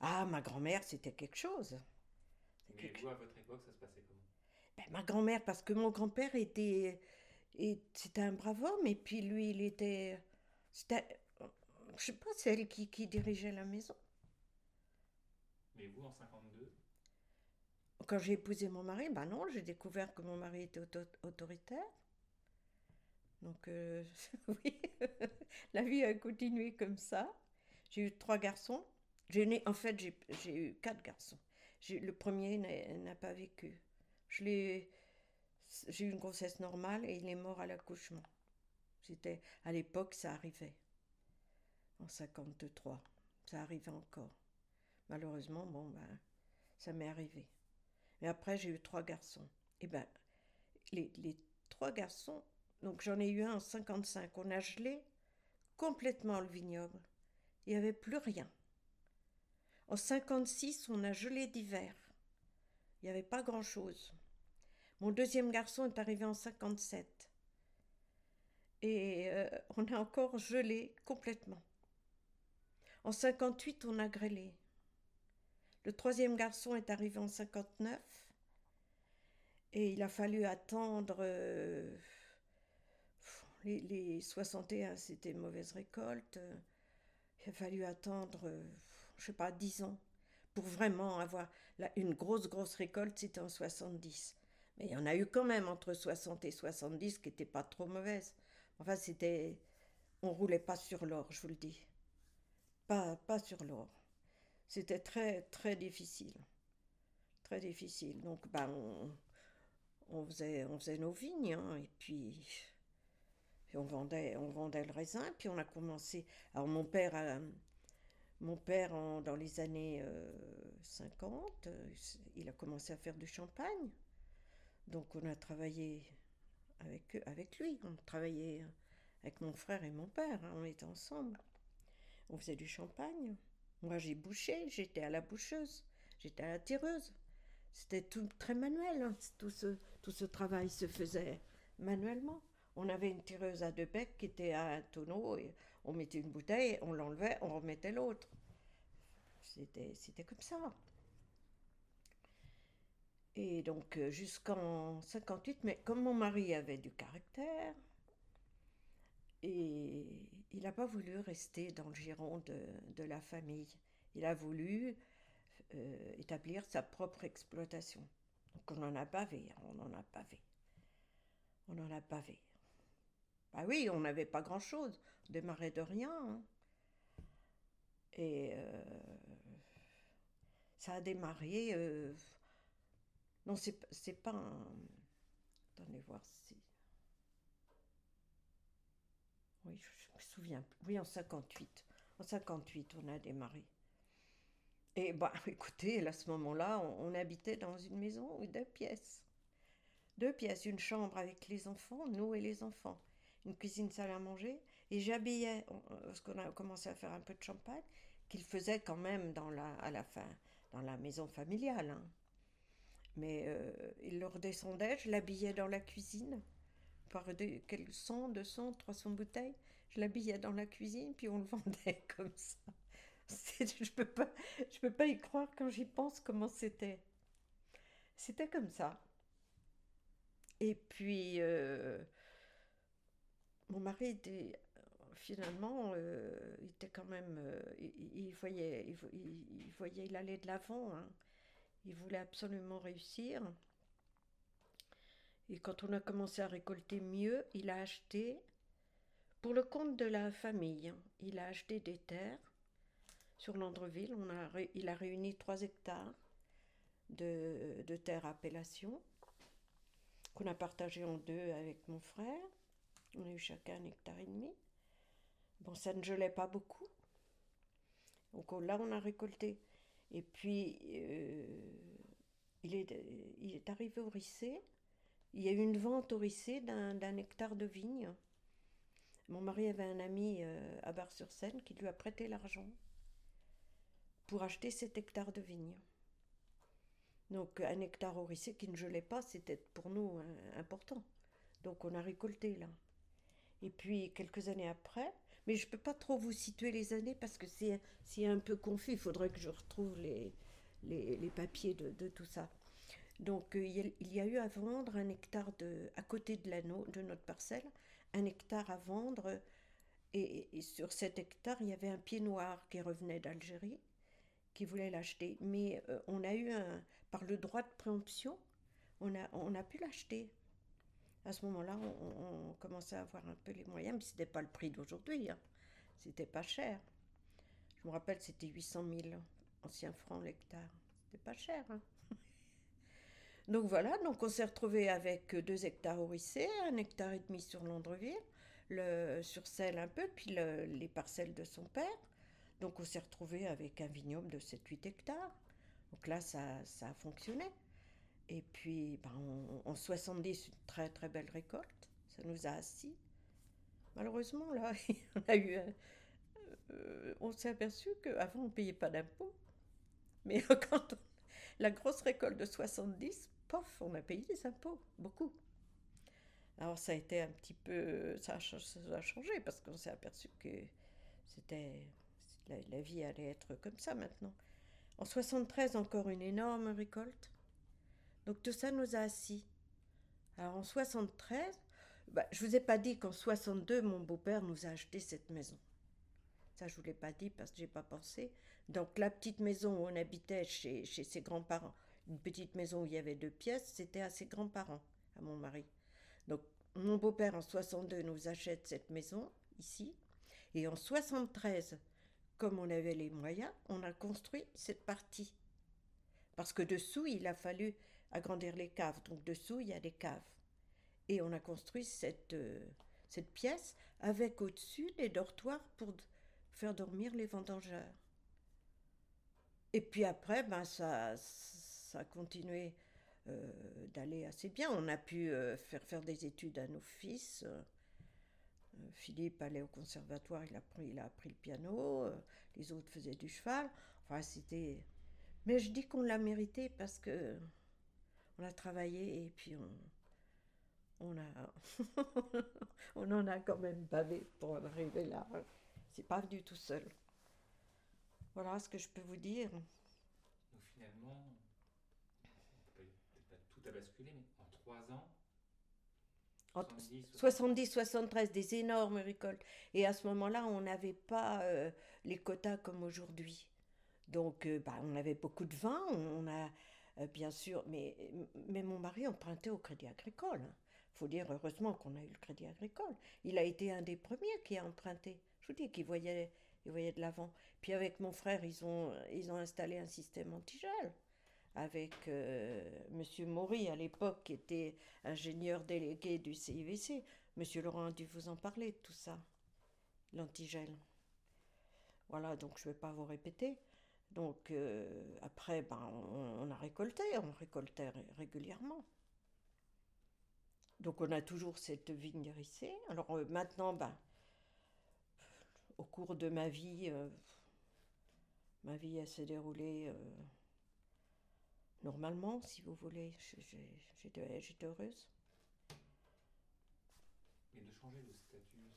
Ah, ma grand-mère, c'était quelque chose. Mais vous, à votre époque, ça se passait comment? Ben, ma grand-mère, parce que mon grand-père était, c'était un brave homme, et puis lui, il était, c'était, je sais pas, c'est elle qui, qui dirigeait la maison. Mais vous, en 52, Quand j'ai épousé mon mari, ben non, j'ai découvert que mon mari était auto- autoritaire. Donc, euh, oui, la vie a continué comme ça. J'ai eu trois garçons. J'ai né, en fait, j'ai eu quatre garçons. Le premier n'a pas vécu. J'ai eu une grossesse normale et il est mort à l'accouchement. C'était à l'époque, ça arrivait. En 53, ça arrivait encore. Malheureusement, bon ben, ça m'est arrivé. Mais après, j'ai eu trois garçons. Et ben, les, les trois garçons, donc j'en ai eu un en 55. On a gelé complètement le vignoble. Il n'y avait plus rien. En 56, on a gelé d'hiver. Il n'y avait pas grand-chose. Mon deuxième garçon est arrivé en 57. Et euh, on a encore gelé complètement. En 58, on a grêlé. Le troisième garçon est arrivé en 59 et il a fallu attendre euh, les, les 61, c'était mauvaise récolte. Il a fallu attendre, euh, je sais pas, 10 ans pour vraiment avoir une grosse, grosse récolte, c'était en 70. Mais il y en a eu quand même entre 60 et 70 qui n'étaient pas trop mauvaises. Enfin, c'était. On roulait pas sur l'or, je vous le dis. Pas, pas sur l'or. C'était très, très difficile. Très difficile. Donc, ben, on, on faisait, on faisait nos vignes, hein, et puis. puis on vendait, on vendait le raisin, puis on a commencé. Alors, mon père, a- mon père en- dans les années euh, 50, euh, il a commencé à faire du champagne. Donc, on a travaillé avec, eux- avec lui. On travaillait avec mon frère et mon père, hein, on était ensemble. On faisait du champagne. Moi, j'ai bouché, j'étais à la boucheuse, j'étais à la tireuse. C'était tout très manuel, hein, tout, ce, tout ce travail se faisait manuellement. On avait une tireuse à deux becs qui était à un tonneau on mettait une bouteille, on l'enlevait, on remettait l'autre. C'était, comme ça. Et donc euh, jusqu'en 58, mais comme mon mari avait du caractère, et il n'a pas voulu rester dans le giron de, la famille. Il a voulu euh, établir sa propre exploitation. Donc on en a bavé, hein, on en a bavé. On en a bavé. Bah oui, on n'avait pas grand-chose, on démarrait de rien. hein. Et euh, ça a démarré. euh, non, c'est pas un. Attendez voir si. Oui, je me souviens. Oui, en 58. En 58, on a démarré. Et bah, écoutez, à ce moment-là, on, habitait dans une maison, deux pièces. Deux pièces, une chambre avec les enfants, nous et les enfants, une cuisine, salle à manger. Et j'habillais, parce qu'on a commencé à faire un peu de champagne, qu'il faisait quand même dans la, à la fin, dans la maison familiale. hein. Mais euh, il le redescendait, je l'habillais dans la cuisine, par quel- 100, 200, 300 bouteilles. Je l'habillais dans la cuisine, puis on le vendait comme ça. Je peux pas, je peux pas y croire quand j'y pense comment c'était. C'était comme ça. Et puis, euh, mon mari était finalement, euh, il quand même, euh, il, voyait, il, vo- il- il voyait, il allait de l'avant. hein. Il voulait absolument réussir. Et quand on a commencé à récolter mieux, il a acheté, pour le compte de la famille, hein, il a acheté des terres sur Landreville. Il a réuni 3 hectares de, de terres appellation qu'on a partagé en deux avec mon frère. On a eu chacun un hectare et demi. Bon, ça ne gelait pas beaucoup. Donc là, on a récolté. Et puis, euh, il, est, arrivé au Rissé. il y a eu une vente au Rissé d'un hectare de vigne. Mon mari avait un ami euh, à Bar-sur-Seine qui lui a prêté l'argent pour acheter cet hectare de vigne. Donc un hectare au Rissé qui ne gelait pas, c'était pour nous euh, important. Donc on a récolté là. Et puis quelques années après, mais je ne peux pas trop vous situer les années parce que c'est un peu confus, il faudrait que je retrouve les, les, papiers de, tout ça. Donc euh, il y a eu à vendre un hectare de, à côté de l'anneau de notre parcelle, un hectare à vendre. Et, sur cet hectare, il y avait un pied noir qui revenait d'Algérie, qui voulait l'acheter. Mais euh, on a eu un, par le droit de préemption, on a, on a pu l'acheter. À ce moment-là, on, commençait à avoir un peu les moyens, mais ce n'était pas le prix d'aujourd'hui. Hein. C'était pas cher. Je me rappelle, c'était 800 000 anciens francs l'hectare. C'était pas cher. Hein. donc voilà, donc on s'est retrouvé avec deux hectares au Rissé, un hectare et demi sur Londreville, le, sur Celle un peu, puis les parcelles de son père. Donc on s'est retrouvé avec un vignoble de 7-8 hectares. Donc là, ça, ça a fonctionné. Et puis, ben, en 70, une très très belle récolte. Ça nous a assis. Malheureusement, là, on a eu. Euh, on s'est aperçu qu'avant, on ne payait pas d'impôts. Mais quand la grosse récolte de 70, pof, on a payé des impôts, beaucoup. Alors ça a été un petit peu, ça a, changé parce qu'on s'est aperçu que c'était, la, vie allait être comme ça maintenant. En 73, encore une énorme récolte. Donc tout ça nous a assis. Alors en 73, bah, je vous ai pas dit qu'en 62, mon beau-père nous a acheté cette maison. Ça, je vous l'ai pas dit parce que j'ai pas pensé. Donc la petite maison où on habitait chez, chez ses grands-parents, une petite maison où il y avait deux pièces, c'était à ses grands-parents, à mon mari. Donc mon beau-père en 62 nous achète cette maison ici. Et en 73, comme on avait les moyens, on a construit cette partie. Parce que dessous, il a fallu agrandir les caves. Donc dessous, il y a des caves. Et on a construit cette, euh, cette pièce avec au-dessus des dortoirs pour faire dormir les vendangeurs. Et puis après, ben ça, ça a continué euh, d'aller assez bien. On a pu euh, faire faire des études à nos fils. Philippe allait au conservatoire, il a, pris, il a appris le piano, les autres faisaient du cheval. Enfin, c'était. Mais je dis qu'on l'a mérité parce que on a travaillé et puis on, on a, on en a quand même bavé pour en arriver là. C'est pas venu tout seul. Voilà ce que je peux vous dire. Donc finalement, pas tout à basculer, mais en trois ans, 70, 73, des énormes récoltes. Et à ce moment-là, on n'avait pas euh, les quotas comme aujourd'hui. Donc, euh, bah, on avait beaucoup de vin, on a bien sûr, mais, mais mon mari empruntait au Crédit Agricole. Il faut dire heureusement qu'on a eu le Crédit Agricole. Il a été un des premiers qui a emprunté. Je vous dis qu'il voyait, il voyait de l'avant. Puis avec mon frère, ils ont, ils ont installé un système antigel avec euh, Monsieur Maury à l'époque, qui était ingénieur délégué du CIVC. Monsieur Laurent a dû vous en parler tout ça, l'antigel. Voilà, donc je ne vais pas vous répéter. Donc euh, après, ben, on, a récolté, on récoltait régulièrement. Donc on a toujours cette vigne hérissée. Alors euh, maintenant, ben, au cours de ma vie, euh, ma vie s'est déroulée normalement, si vous voulez. J'étais heureuse. Et de changer de statut,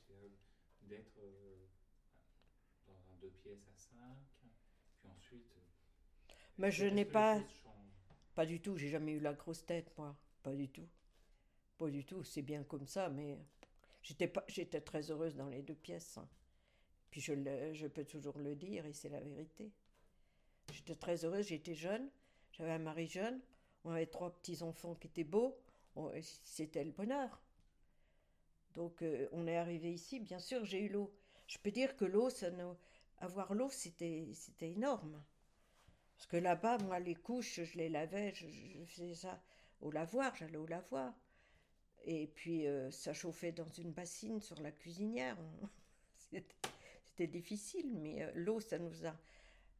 d'être dans deux pièces à cinq Mais je n'ai pas. Pas du tout, j'ai jamais eu la grosse tête, moi. Pas du tout. Pas du tout, c'est bien comme ça, mais j'étais pas, très heureuse dans les deux pièces. Hein. Puis je, je peux toujours le dire, et c'est la vérité. J'étais très heureuse, j'étais jeune, j'avais un mari jeune, on avait trois petits-enfants qui étaient beaux, c'était le bonheur. Donc euh, on est arrivé ici, bien sûr, j'ai eu l'eau. Je peux dire que l'eau, ça nous, avoir l'eau, c'était énorme. Parce que là-bas, moi, les couches, je les lavais, je, faisais ça au lavoir, j'allais au lavoir. Et puis, euh, ça chauffait dans une bassine sur la cuisinière. c'était, difficile, mais euh, l'eau, ça nous a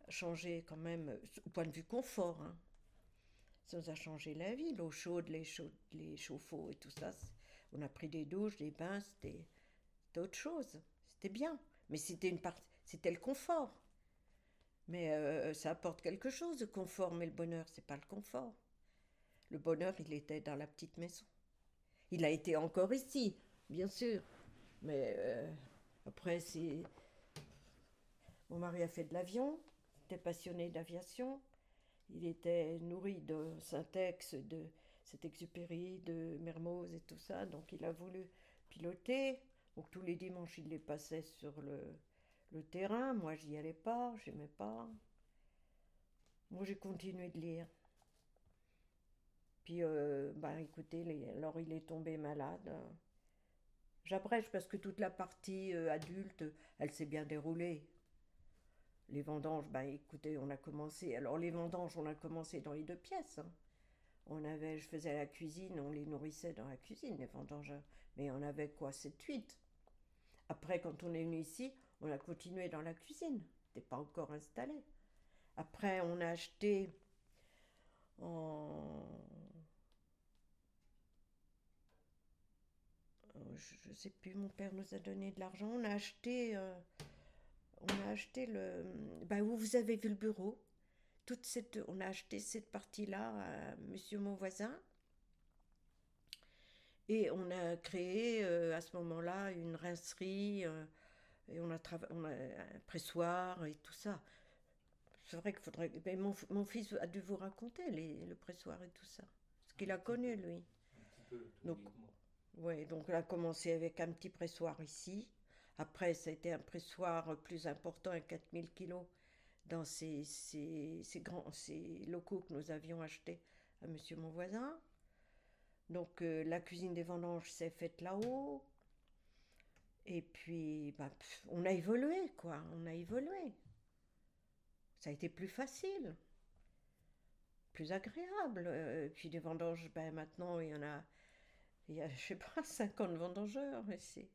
changé quand même, au point de vue confort. Hein. Ça nous a changé la vie, l'eau chaude, les, les chauffe-eau et tout ça. On a pris des douches, des bains, c'était autre chose. C'était bien, mais c'était une c'était le confort. Mais euh, ça apporte quelque chose, le confort, mais le bonheur, c'est pas le confort. Le bonheur, il était dans la petite maison. Il a été encore ici, bien sûr. Mais euh, après, c'est. Mon mari a fait de l'avion, était passionné d'aviation. Il était nourri de Syntex, de cet exupéry, de Mermoz et tout ça. Donc il a voulu piloter. Donc tous les dimanches, il les passait sur le, le terrain. Moi, j'y allais pas, j'aimais pas. Moi, j'ai continué de lire. Puis, bah, écoutez, alors il est tombé malade. J'abrège parce que toute la partie euh, adulte, elle s'est bien déroulée. Les vendanges, bah écoutez, on a commencé. Alors les vendanges, on a commencé dans les deux pièces. Hein. On avait, je faisais la cuisine, on les nourrissait dans la cuisine, les vendanges. Mais on avait quoi, 7-8. Après, quand on est venu ici, on a continué dans la cuisine. N'était pas encore installé. Après, on a acheté en je ne sais plus, mon père nous a donné de l'argent. On a acheté, euh, on a acheté le, ben où vous avez vu le bureau. Toute cette, on a acheté cette partie-là à Monsieur mon voisin. Et on a créé euh, à ce moment-là une rincerie euh, et on a, on a un pressoir et tout ça. C'est vrai qu'il faudrait. Mais mon, mon, fils a dû vous raconter les, le pressoir et tout ça. Ce qu'il a connu, lui. Un petit peu, oui, donc on a commencé avec un petit pressoir ici. Après, ça a été un pressoir plus important, à 4000 kilos, dans ces, ces, grands, ces locaux que nous avions achetés à monsieur mon voisin. Donc euh, la cuisine des vendanges s'est faite là-haut. Et puis, bah, on a évolué, quoi. On a évolué. Ça a été plus facile, plus agréable. Euh, puis des vendanges, ben, maintenant, il y en a il y a, je sais pas, 50 vendangeurs ici.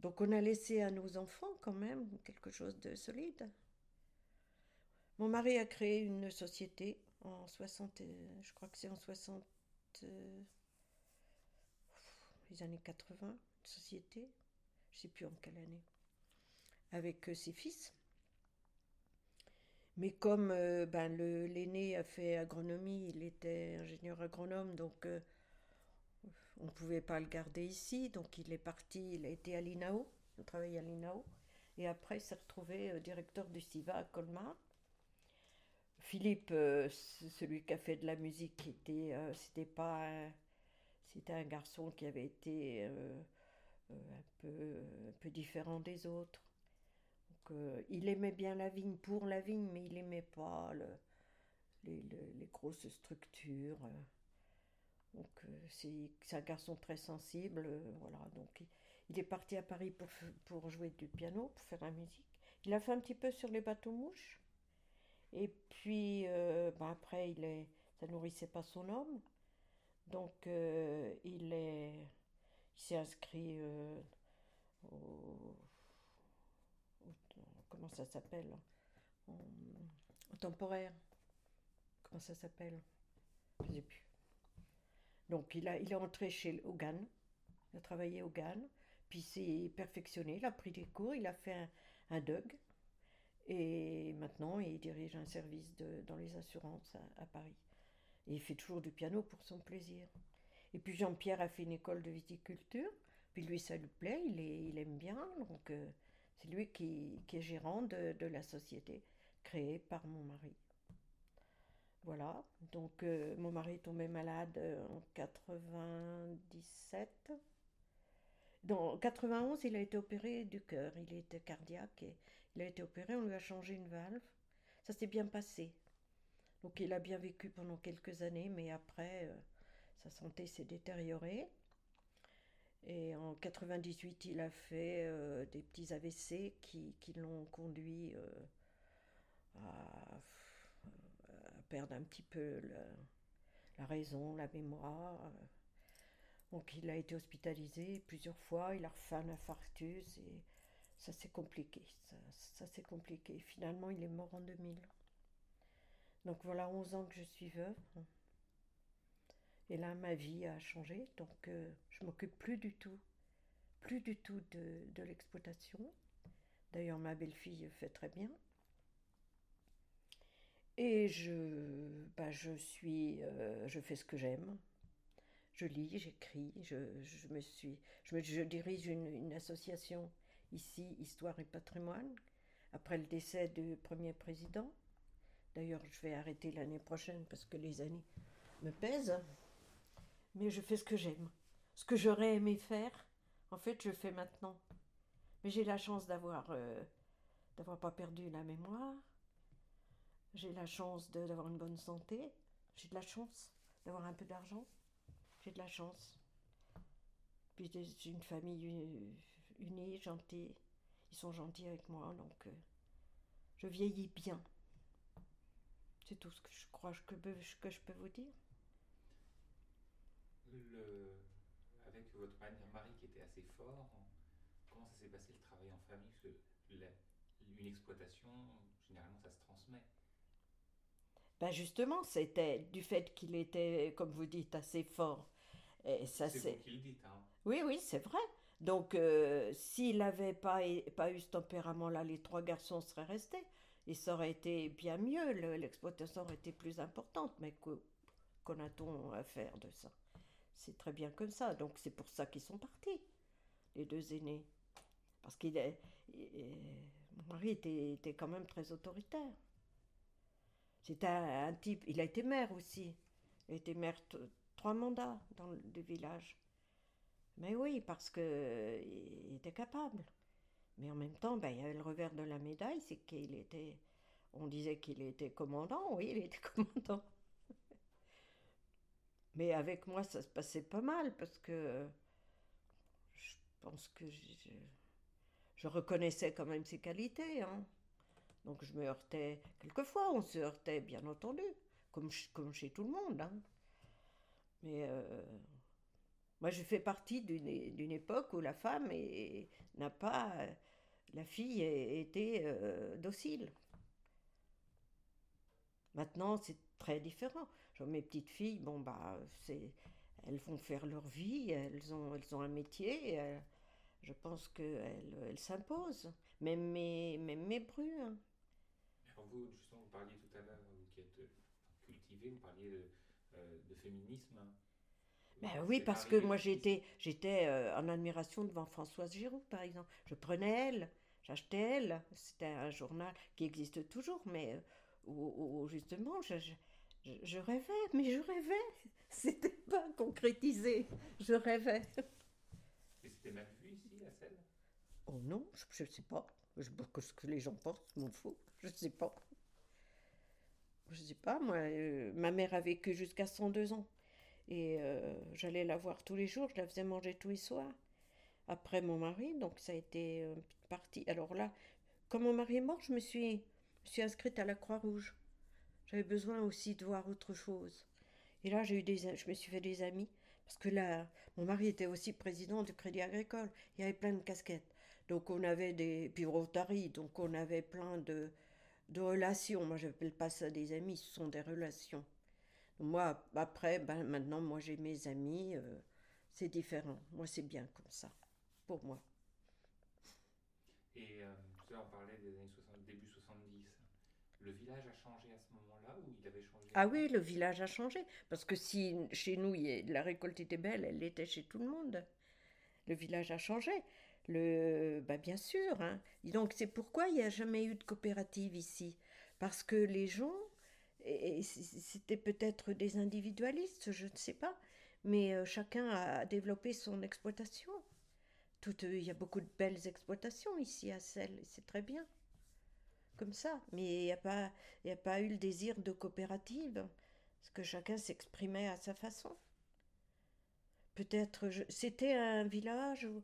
Donc on a laissé à nos enfants quand même quelque chose de solide. Mon mari a créé une société en 60, je crois que c'est en 60, les années 80, une société, je sais plus en quelle année, avec euh, ses fils. Mais comme euh, ben, l'aîné a fait agronomie, il était ingénieur agronome, donc euh, on ne pouvait pas le garder ici, donc il est parti, il a été à l'INAO, il travaillé à l'INAO, et après il s'est retrouvé directeur du SIVA à Colmar. Philippe, celui qui a fait de la musique, était, c'était pas, c'était un garçon qui avait été un peu, différent des autres. il aimait bien la vigne pour la vigne, mais il aimait pas les, grosses structures. Donc euh, c'est un garçon très sensible, euh, voilà. Donc il, est parti à Paris pour, jouer du piano, pour faire la musique. Il a fait un petit peu sur les bateaux mouches. Et puis euh, ben après, il est, ça nourrissait pas son homme. Donc il est, il s'est inscrit au, comment ça s'appelle, au temporaire. Comment ça s'appelle? Je sais plus. Donc il, a, il est entré chez Hogan, il a travaillé au GAN, puis s'est perfectionné, il a pris des cours, il a fait un, un DUG, et maintenant il dirige un service dans les assurances à, Paris. Et il fait toujours du piano pour son plaisir. Et puis Jean-Pierre a fait une école de viticulture, puis lui ça lui plaît, il, aime bien, donc euh, c'est lui qui, est gérant de, la société créée par mon mari. Voilà, donc euh, mon mari est tombé malade euh, en 97. Dans 91, il a été opéré du cœur, il était cardiaque et il a été opéré, on lui a changé une valve. Ça s'est bien passé. Donc il a bien vécu pendant quelques années, mais après, sa santé s'est détériorée. Et en 98, il a fait des petits AVC qui, l'ont conduit à perdre un petit peu la raison, la mémoire. Donc il a été hospitalisé plusieurs fois, il a refait un infarctus et ça compliqué. Ça s'est compliqué. Finalement, il est mort en 2000. Donc voilà 11 ans que je suis veuve. Et là, ma vie a changé, donc euh, je m'occupe plus du tout, plus du tout de, l'exploitation. D'ailleurs, ma belle-fille fait très bien. Et je, bah, je suis, euh, je fais ce que j'aime. Je lis, j'écris, je, je, me suis, je, me, je dirige une, association ici, Histoire et Patrimoine, après le décès du premier président. D'ailleurs, je vais arrêter l'année prochaine parce que les années me pèsent. Mais je fais ce que j'aime. Ce que j'aurais aimé faire, en fait, je fais maintenant. Mais j'ai la chance d'avoir euh, d'avoir pas perdu la mémoire. J'ai la chance d'avoir une bonne santé. J'ai de la chance d'avoir un peu d'argent. J'ai de la chance. Puis j'ai une famille unie, gentille. Ils sont gentils avec moi, donc euh, je vieillis bien. C'est tout ce que je crois que, que je peux vous dire. Le, avec votre mari qui était assez fort, comment ça s'est passé le travail en famille Parce que la, une exploitation, généralement, ça se transmet. Ben justement, c'était du fait qu'il était, comme vous dites, assez fort. Et ça c'est vous qui le dites. Hein. Oui, oui, c'est vrai. Donc, euh, s'il n'avait pas, pas eu ce tempérament-là, les trois garçons seraient restés. Et ça aurait été bien mieux, l'exploitation aurait été plus importante. Mais qu'en a-t-on à faire de ça? C'est très bien comme ça. Donc, c'est pour ça qu'ils sont partis, les deux aînés. Parce qu'il est. mon mari était, était, quand même très autoritaire. C'était un, type. Il a été maire aussi. Il a été maire trois mandats dans le, village. Mais oui, parce qu'il était capable. Mais en même temps, ben, il y avait le revers de la médaille, c'est qu'il était. On disait qu'il était commandant, oui, il était commandant. Mais avec moi, ça se passait pas mal parce que je pense que je, reconnaissais quand même ses qualités. Hein. Donc je me heurtais, quelquefois on se heurtait bien entendu, comme, comme chez tout le monde. Hein. Mais euh, moi je fais partie d'une époque où la femme n'a pas, la fille était euh, docile. Maintenant c'est très différent. Genre, mes petites filles, bon bah c'est, elles vont faire leur vie, elles ont, elles ont un métier. je pense qu'elles elles s'imposent, même mes, même mes brus. Hein vous, justement, vous parliez tout à l'heure, vous qui êtes cultivé, vous parliez de, euh, de féminisme. Ben oui, parce que moi j'étais, j'étais euh, en admiration devant Françoise Giroud, par exemple. Je prenais elle, j'achetais elle. C'était un journal qui existe toujours, mais euh, où, justement je, je, je, rêvais, mais je rêvais. C'était pas concrétisé, je rêvais. Et c'était mal vu ici, à Celle Oh non, je ne sais pas. Je, ce que les gens pensent, m'en fous. Je ne sais pas. Je ne sais pas, moi, euh, ma mère a vécu jusqu'à 102 ans. Et euh, j'allais la voir tous les jours, je la faisais manger tous les soirs. Après mon mari, donc ça a été une petite partie. Alors là, quand mon mari est mort, je me suis, je suis inscrite à la Croix-Rouge. J'avais besoin aussi de voir autre chose. Et là, j'ai eu des, je me suis fait des amis. Parce que là, mon mari était aussi président du Crédit Agricole. Il y avait plein de casquettes. Donc on avait des. Puis Rotary, donc on avait plein de, de relations. Moi, je n'appelle pas ça des amis, ce sont des relations. Moi, après, ben, maintenant, moi, j'ai mes amis. Euh, c'est différent. Moi, c'est bien comme ça, pour moi. Et euh, des années 60, début 70. Le village a changé à ce moment-là ou il avait changé Ah oui, le village a changé. Parce que si chez nous, la récolte était belle, elle l'était chez tout le monde. Le village a changé. Le, bah bien sûr. Hein. Donc c'est pourquoi il n'y a jamais eu de coopérative ici. Parce que les gens, c'était peut-être des individualistes, je ne sais pas, mais euh, chacun a développé son exploitation. Tout, il y a beaucoup de belles exploitations ici à Celle, c'est très bien. Comme ça. Mais il n'y a, pas, a pas eu le désir de coopérative, parce que chacun s'exprimait à sa façon. Peut-être, c'était un village où,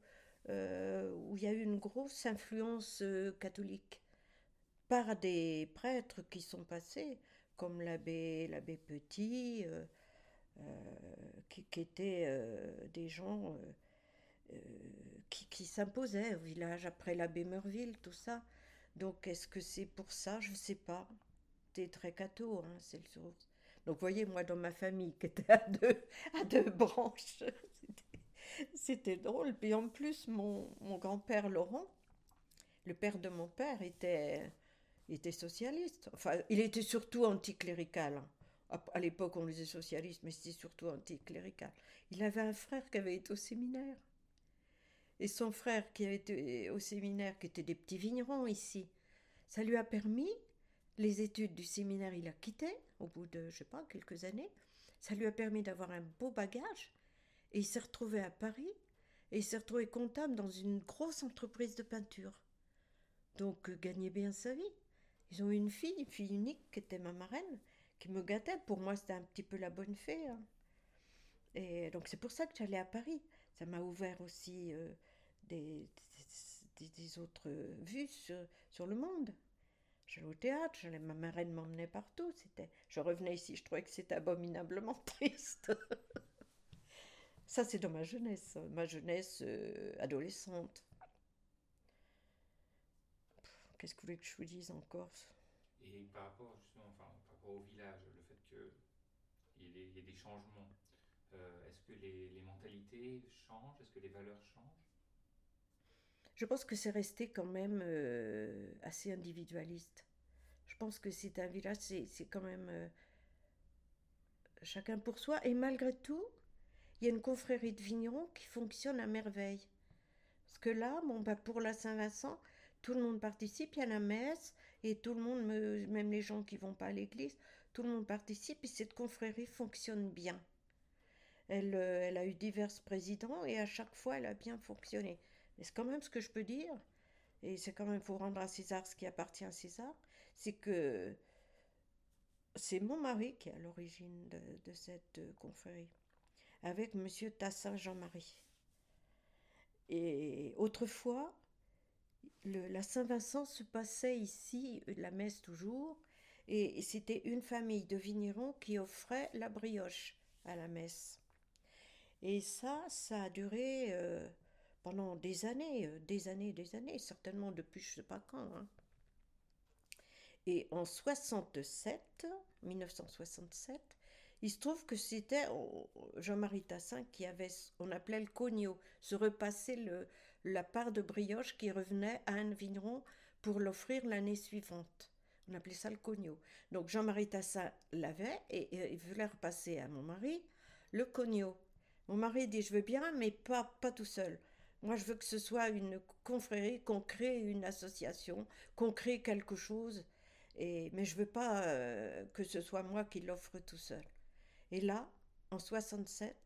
euh, où il y a eu une grosse influence euh, catholique par des prêtres qui sont passés, comme l'abbé, l'abbé Petit, euh, qui, étaient des gens qui, qui s'imposaient au village, après l'abbé Meurville, tout ça. Donc est-ce que c'est pour ça? Je ne sais pas. été très catho, hein, c'est le source. Donc, voyez, moi, dans ma famille, qui était à deux, à deux branches, c'était drôle. Puis en plus, mon, mon grand-père Laurent, le père de mon père, était, était socialiste. Enfin, il était surtout anticlérical. hein. À l'époque, on disait socialiste, mais c'était surtout anticlérical. Il avait un frère qui avait été au séminaire. Et son frère qui été au séminaire, qui était des petits vignerons ici, ça lui a permis, les études du séminaire, il a quitté au bout de, je sais pas, quelques années. Ça lui a permis d'avoir un beau bagage. Et il s'est retrouvé à Paris. Et il s'est retrouvé comptable dans une grosse entreprise de peinture. Donc, euh, gagnait bien sa vie. Ils ont une fille, une fille unique, qui était ma marraine, qui me gâtait. Pour moi, c'était un petit peu la bonne fée. hein. Et donc, c'est pour ça que j'allais à Paris. Ça m'a ouvert aussi euh, des, autres vues sur, le monde. J'allais au théâtre, j'allais, ma marraine m'emmenait partout. C'était, je revenais ici, je trouvais que c'était abominablement triste. Ça, c'est dans ma jeunesse, ma jeunesse euh, adolescente. Qu'est-ce que vous voulez que je vous dise encore? Et par rapport au village, le fait que il y ait, il y ait des changements, euh, est-ce que les, mentalités changent? Est-ce que les valeurs changent? Je pense que c'est resté quand même euh, assez individualiste. Je pense que c'est un village, c'est quand même euh, chacun pour soi. Et malgré tout, il y a une confrérie de vignerons qui fonctionne à merveille. Parce que là, bon, bah, pour la Saint-Vincent, tout le monde participe, il y a la messe, et tout le monde, me- même les gens qui vont pas à l'église, tout le monde participe, et cette confrérie fonctionne bien. Elle, euh, elle a eu divers présidents, et à chaque fois, elle a bien fonctionné. Mais c'est quand même ce que je peux dire, et c'est quand même, faut rendre à César ce qui appartient à César, c'est que c'est mon mari qui est à l'origine de, cette euh, confrérie, avec Monsieur Tassin Jean-Marie. Et autrefois, la Saint-Vincent se passait ici, la messe toujours, et c'était une famille de vignerons qui offrait la brioche à la messe. Et ça, ça a duré euh, pendant des années, euh, des années, des années, certainement depuis je sais pas quand. hein. Et en 67, 1967, il se trouve que c'était oh, Jean-Marie Tassin qui avait, on appelait le cogno, se repasser le, la part de brioche qui revenait à un vigneron pour l'offrir l'année suivante. On appelait ça le cogno. Donc Jean-Marie Tassin l'avait et, et il voulait repasser à mon mari le cogno. Mon mari dit je veux bien, mais pas, pas tout seul. Moi, je veux que ce soit une confrérie, qu'on crée une association, qu'on crée quelque chose. Et, mais je veux pas euh, que ce soit moi qui l'offre tout seul. Et là, en 67,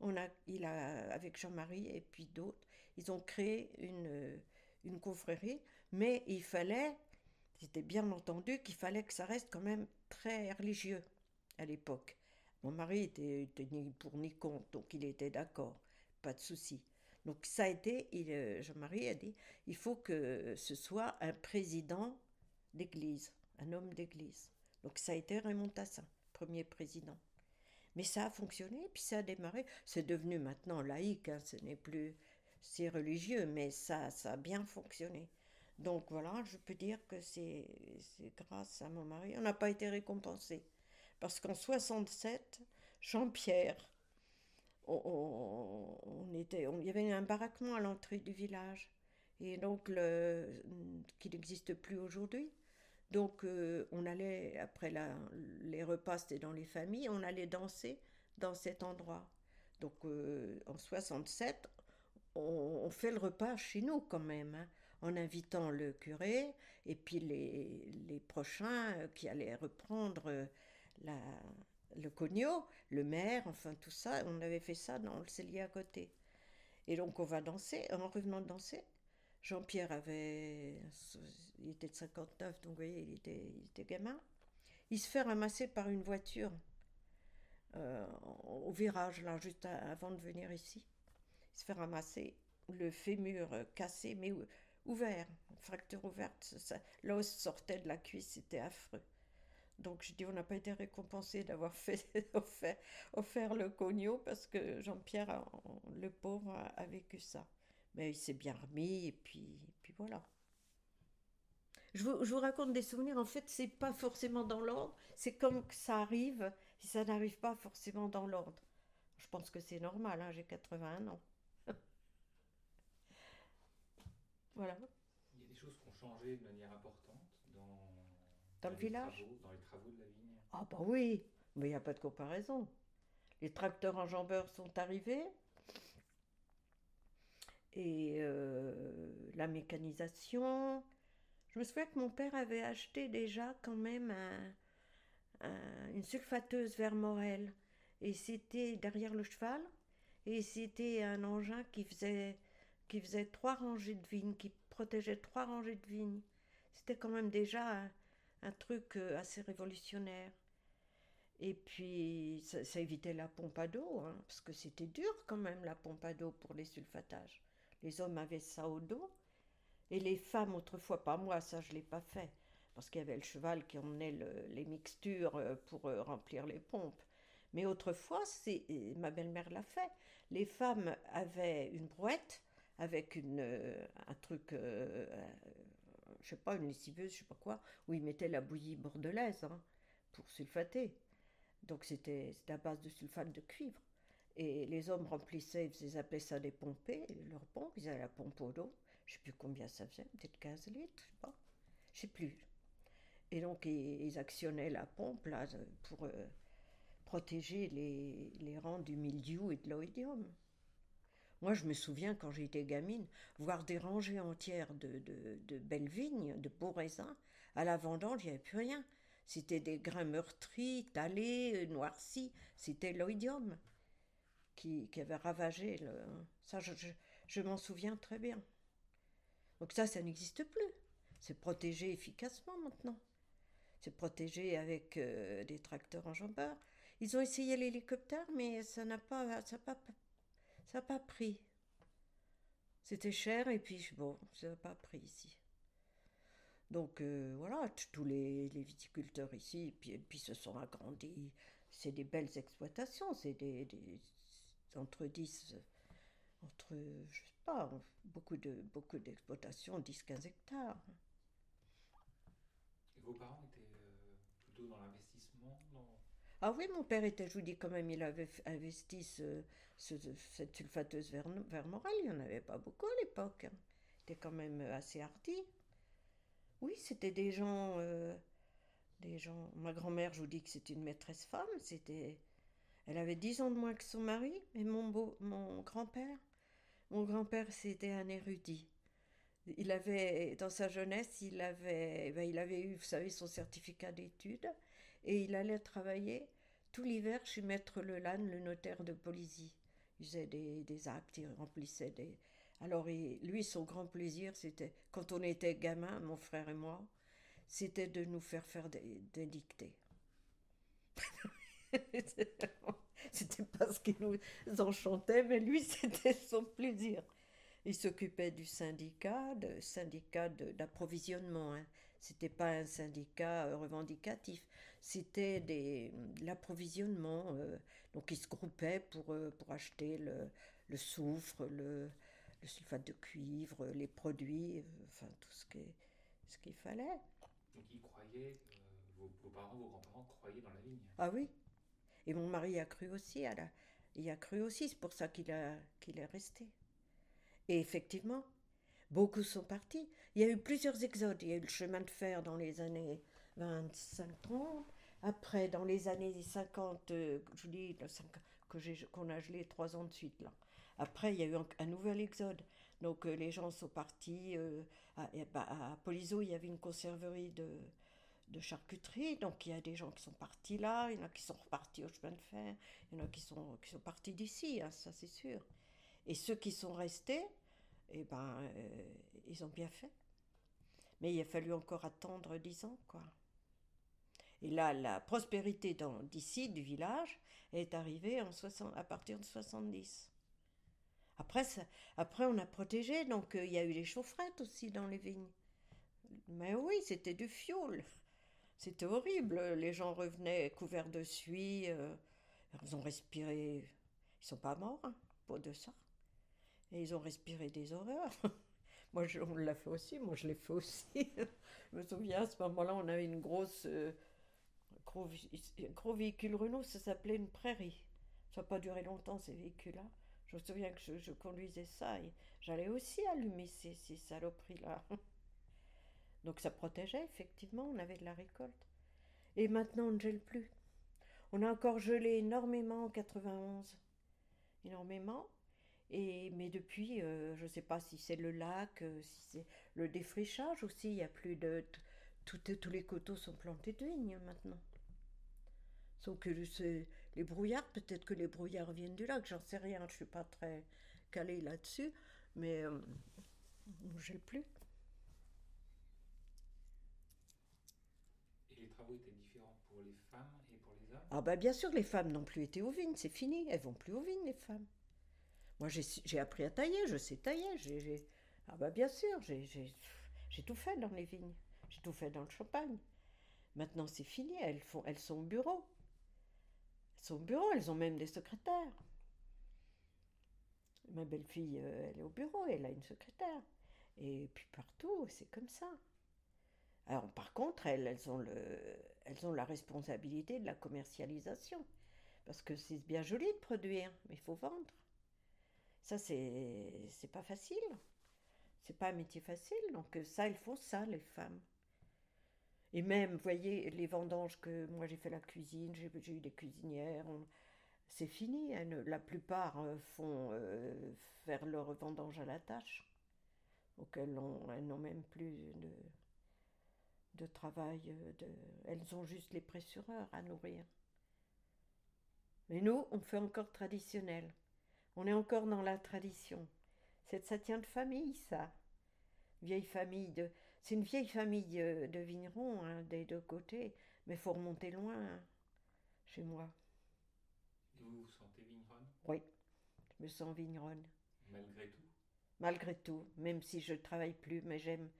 on a, il a, avec Jean-Marie et puis d'autres, ils ont créé une, euh, une confrérie, mais il fallait, c'était bien entendu qu'il fallait que ça reste quand même très religieux à l'époque. Mon mari était, était ni pour ni contre, donc il était d'accord, pas de souci. Donc ça a été, euh, Jean-Marie a dit, il faut que ce soit un président d'église, un homme d'église. Donc ça a été Raymond Tassin, premier président. Mais ça a fonctionné, puis ça a démarré. C'est devenu maintenant laïque, hein, ce n'est plus c'est religieux, mais ça, ça a bien fonctionné. Donc voilà, je peux dire que c'est grâce à mon mari. On n'a pas été récompensé. Parce qu'en 67, Jean-Pierre, on, était, on- il y avait un baraquement à l'entrée du village. Et donc, qui n'existe plus aujourd'hui. Donc, euh, on allait, après les repas, c'était dans les familles, on allait danser dans cet endroit. Donc, euh, en 67, on, on fait le repas chez nous quand même, hein, en invitant le curé et puis les, prochains euh, qui allaient reprendre le cogno, le maire, enfin tout ça. On avait fait ça dans le cellier à côté. Et donc, on va danser. En revenant de danser, Jean-Pierre avait. Il était de 59, donc vous voyez, il était, il était gamin. Il se fait ramasser par une voiture euh, au virage, là, juste avant de venir ici. Il se fait ramasser, le fémur euh, cassé, mais ou- ouvert, fracture ouverte. L'os sortait de la cuisse, c'était affreux. Donc je dis, on n'a pas été récompensé d'avoir fait offert, le cogno parce que Jean-Pierre, le pauvre, a, vécu ça. Mais il s'est bien remis et puis, puis voilà. Je vous, je vous raconte des souvenirs, en fait, c'est pas forcément dans l'ordre, c'est comme que ça arrive, si ça n'arrive pas forcément dans l'ordre. Je pense que c'est normal, hein, j'ai 81 ans. voilà. Il y a des choses qui ont changé de manière importante Dans le village travaux, Dans les travaux de la vigne. Ah bah oui, mais il n'y a pas de comparaison. Les tracteurs enjambeurs sont arrivés et euh, la mécanisation. Je me souviens que mon père avait acheté déjà quand même un- un- une sulfateuse Vermorel et c'était derrière le cheval et c'était un engin qui faisait qui faisait trois rangées de vignes, qui protégeait trois rangées de vignes. C'était quand même déjà un, un truc euh, assez révolutionnaire. Et puis, ça, évitait la pompe à dos, hein, parce que c'était dur quand même la pompe à dos pour les sulfatages. Les hommes avaient ça au dos, et les femmes autrefois, pas moi, ça je l'ai pas fait, parce qu'il y avait le cheval qui emmenait le- les mixtures euh, pour euh, remplir les pompes. Mais autrefois, c'est, ma belle-mère l'a fait, les femmes avaient une brouette avec une, un truc, je sais pas, une lessiveuse, je sais pas quoi, où ils mettaient la bouillie bordelaise hein, pour sulfater. Donc c'était à base de sulfate de cuivre. Et les hommes remplissaient, ils appelaient ça des pompées, leur pompe, ils avaient la pompe au dos. Je sais plus combien ça faisait, peut-être 15 litres, je sais pas. Je sais plus. Et donc ils, actionnaient la pompe là pour euh, protéger les, les rangs du mildiou et de l'oïdium. Moi, je me souviens quand j'étais gamine, voir des rangées entières de, belles vignes, de beaux raisins. À la vendange, il n'y avait plus rien. C'était des grains meurtris, talés, euh, noircis. C'était l'oïdium qui, avait ravagé le. Ça, je, m'en souviens très bien. Donc ça, ça n'existe plus. C'est protégé efficacement maintenant. C'est protégé avec euh, des tracteurs enjambeurs. Ils ont essayé l'hélicoptère, mais ça n'a pas, ça n'a pas pris. C'était cher et puis bon, ça n'a pas pris ici. Donc euh, voilà, tous les, viticulteurs ici, puis, puis se sont agrandis. C'est des belles exploitations, c'est des, entre 10, euh, entre, je sais pas, beaucoup de beaucoup d'exploitations, 10-15 hectares. Et vos parents étaient euh, plutôt dans l'investissement. Ah oui, mon père était, je vous dis quand même, il avait investi ce- ce- cette sulfateuse Vermorel, il n'y en avait pas beaucoup à l'époque. hein. Il était quand même euh, assez hardi. Oui, c'était des gens, euh, des gens. Ma grand-mère, je vous dis que c'était une maîtresse femme. C'était, elle avait 10 ans de moins que son mari. Et mon beau, mon grand-père, mon grand-père, c'était un érudit. Il avait, dans sa jeunesse, il avait, ben, il avait eu, vous savez, son certificat d'études, et il allait travailler tout l'hiver chez Maître Lelanne, le notaire de Polizy. Il faisait des, des actes, il remplissait des. Alors, lui, son grand plaisir, c'était, quand on était gamin, mon frère et moi, c'était de nous faire faire des, dictées. c'était pas ce qui nous enchantait, mais lui, c'était son plaisir. Il s'occupait du syndicat, de syndicat d'approvisionnement. Hein. C'était pas un syndicat euh, revendicatif, c'était de l'approvisionnement. euh, donc ils se groupaient pour, euh, pour acheter le, le soufre, le, le sulfate de cuivre, les produits, enfin tout ce qui- ce qu'il fallait. Donc ils croyaient, euh, vos, vos parents, vos grands-parents croyaient dans la vigne. Ah oui. Et mon mari a cru aussi, à la- il a cru aussi, c'est pour ça qu'il qu'il est resté. Et effectivement, beaucoup sont partis. Il y a eu plusieurs exodes. Il y a eu le chemin de fer dans les années 25-30. Après, dans les années 50, euh, je vous dis, le 50 que j'ai- qu'on a gelé trois ans de suite. Là. Après, il y a eu un, nouvel exode. Donc, euh, les gens sont partis. euh, à, bah, à il y avait une conserverie de, de charcuterie. Donc, il y a des gens qui sont partis là. Il y en a qui sont repartis au chemin de fer. Il y en a qui sont, qui sont partis d'ici, hein, ça c'est sûr. Et ceux qui sont restés, eh ben, euh, ils ont bien fait. Mais il a fallu encore attendre dix ans, quoi. Et là, la prospérité d'ici, du village, est arrivée en 60 à partir de 70. Après, ça- après on a protégé, donc euh, il y a eu les chaufferettes aussi dans les vignes. Mais oui, c'était du fioul. C'était horrible. Les gens revenaient couverts de suie. euh, ils ont respiré. Ils sont pas morts hein, pour de ça. Et ils ont respiré des horreurs. Moi, je, on l'a fait aussi, moi je l'ai fait aussi. je me souviens, à ce moment-là, on avait une grosse, euh, gros, gros, véhicule Renault, ça s'appelait une prairie. Ça n'a pas duré longtemps, ces véhicules-là. Je me souviens que je, conduisais ça et j'allais aussi allumer ces, ces saloperies-là. Donc ça protégeait, effectivement, on avait de la récolte. Et maintenant, on ne gèle plus. On a encore gelé énormément en 91. Énormément. Et, mais depuis, euh, je ne sais pas si c'est le lac, euh, si c'est le défrichage aussi, il n'y a plus de. tous les coteaux sont plantés de vignes maintenant. Sauf que les brouillards, peut-être que les brouillards viennent du lac, j'en sais rien, je ne suis pas très calée là-dessus, mais euh, gèle plus. Et les travaux étaient différents pour les femmes et pour les hommes? Ah, bah bien sûr, les femmes n'ont plus été aux vignes, c'est fini, elles vont plus aux vignes, les femmes. Moi, j'ai appris à tailler, je sais tailler. Ah bah bien sûr, j'ai tout fait dans les vignes. J'ai tout fait dans le champagne. Maintenant, c'est fini, elles, font, elles sont au bureau. Elles sont au bureau, elles ont même des secrétaires. Ma belle-fille, euh, elle est au bureau, elle a une secrétaire. Et puis partout, c'est comme ça. Alors, par contre, elles, elles, ont le, elles ont la responsabilité de la commercialisation. Parce que c'est bien joli de produire, mais il faut vendre. Ça, c'est, c'est pas facile. C'est pas un métier facile. Donc, ça, elles font ça, les femmes. Et même, vous voyez, les vendanges que moi j'ai fait la cuisine, j'ai, eu des cuisinières, c'est fini. la plupart euh, font euh, faire leur vendange à la tâche. Donc elles n'ont même plus de, de travail. Euh, elles ont juste les pressureurs à nourrir. Mais nous, on fait encore traditionnel. On est encore dans la tradition. Ça tient de famille, ça. Vieille famille de. C'est une vieille famille de, vignerons, hein, des deux côtés, mais faut remonter loin, hein, chez moi. Et vous vous sentez vigneronne? Oui, je me sens vigneronne. Malgré tout? Malgré tout, même si je ne travaille plus, mais j'aime,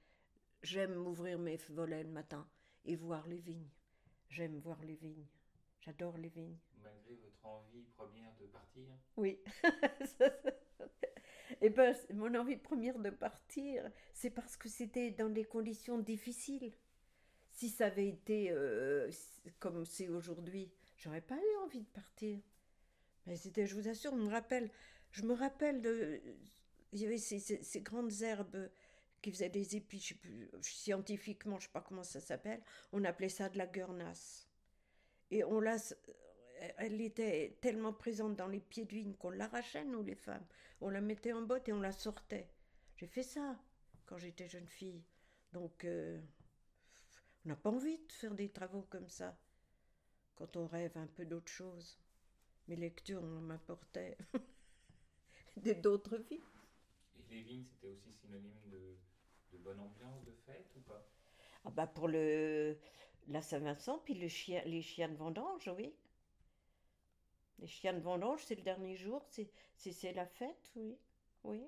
j'aime m'ouvrir mes volets le matin et voir les vignes. J'aime voir les vignes. J'adore les vignes. Malgré votre envie première de partir? Oui. Eh ben, mon envie première de partir, c'est parce que c'était dans des conditions difficiles. Si ça avait été euh, comme c'est aujourd'hui, j'aurais pas eu envie de partir. Mais c'était, je vous assure, je me rappelle, je me rappelle de, il y avait ces, ces, grandes herbes qui faisaient des épis, je sais plus, scientifiquement, je sais pas comment ça s'appelle, on appelait ça de la guernasse. Et on l'a, elle était tellement présente dans les pieds de vigne qu'on l'arrachait, nous les femmes. On la mettait en botte et on la sortait. J'ai fait ça quand j'étais jeune fille. Donc, euh, on n'a pas envie de faire des travaux comme ça quand on rêve un peu d'autre chose. Mes lectures m'apportaient d'autres vies. Et les vignes, c'était aussi synonyme de, de bonne ambiance, de fête ou pas? Ah bah pour le la Saint-Vincent, puis le chien, les chiens de vendange, oui. Les chiens de vendange, c'est le dernier jour, c'est la fête, oui. Oui.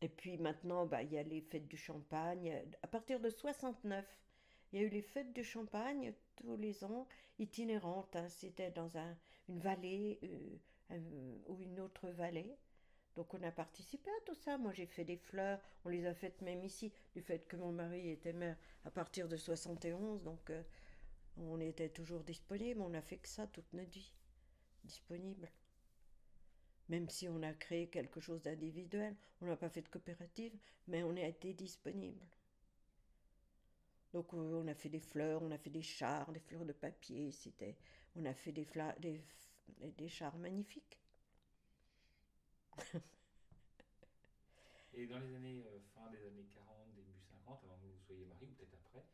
Et puis maintenant, bah, il y a les fêtes du champagne. À partir de 69, il y a eu les fêtes du champagne tous les ans, itinérantes. Hein. C'était dans un, une vallée euh, ou une autre vallée. Donc on a participé à tout ça. Moi j'ai fait des fleurs, on les a faites même ici, du fait que mon mari était maire à partir de 71. Donc euh, on était toujours disponible, on n'a fait que ça toute notre vie. Disponible. Même si on a créé quelque chose d'individuel, on n'a pas fait de coopérative, mais on a été disponible. Donc euh, on a fait des fleurs, on a fait des chars, des fleurs de papier, c'était, on a fait des, chars magnifiques. Et dans les années, euh, fin des années 40, début 50, avant que vous soyez marié, ou peut-être après,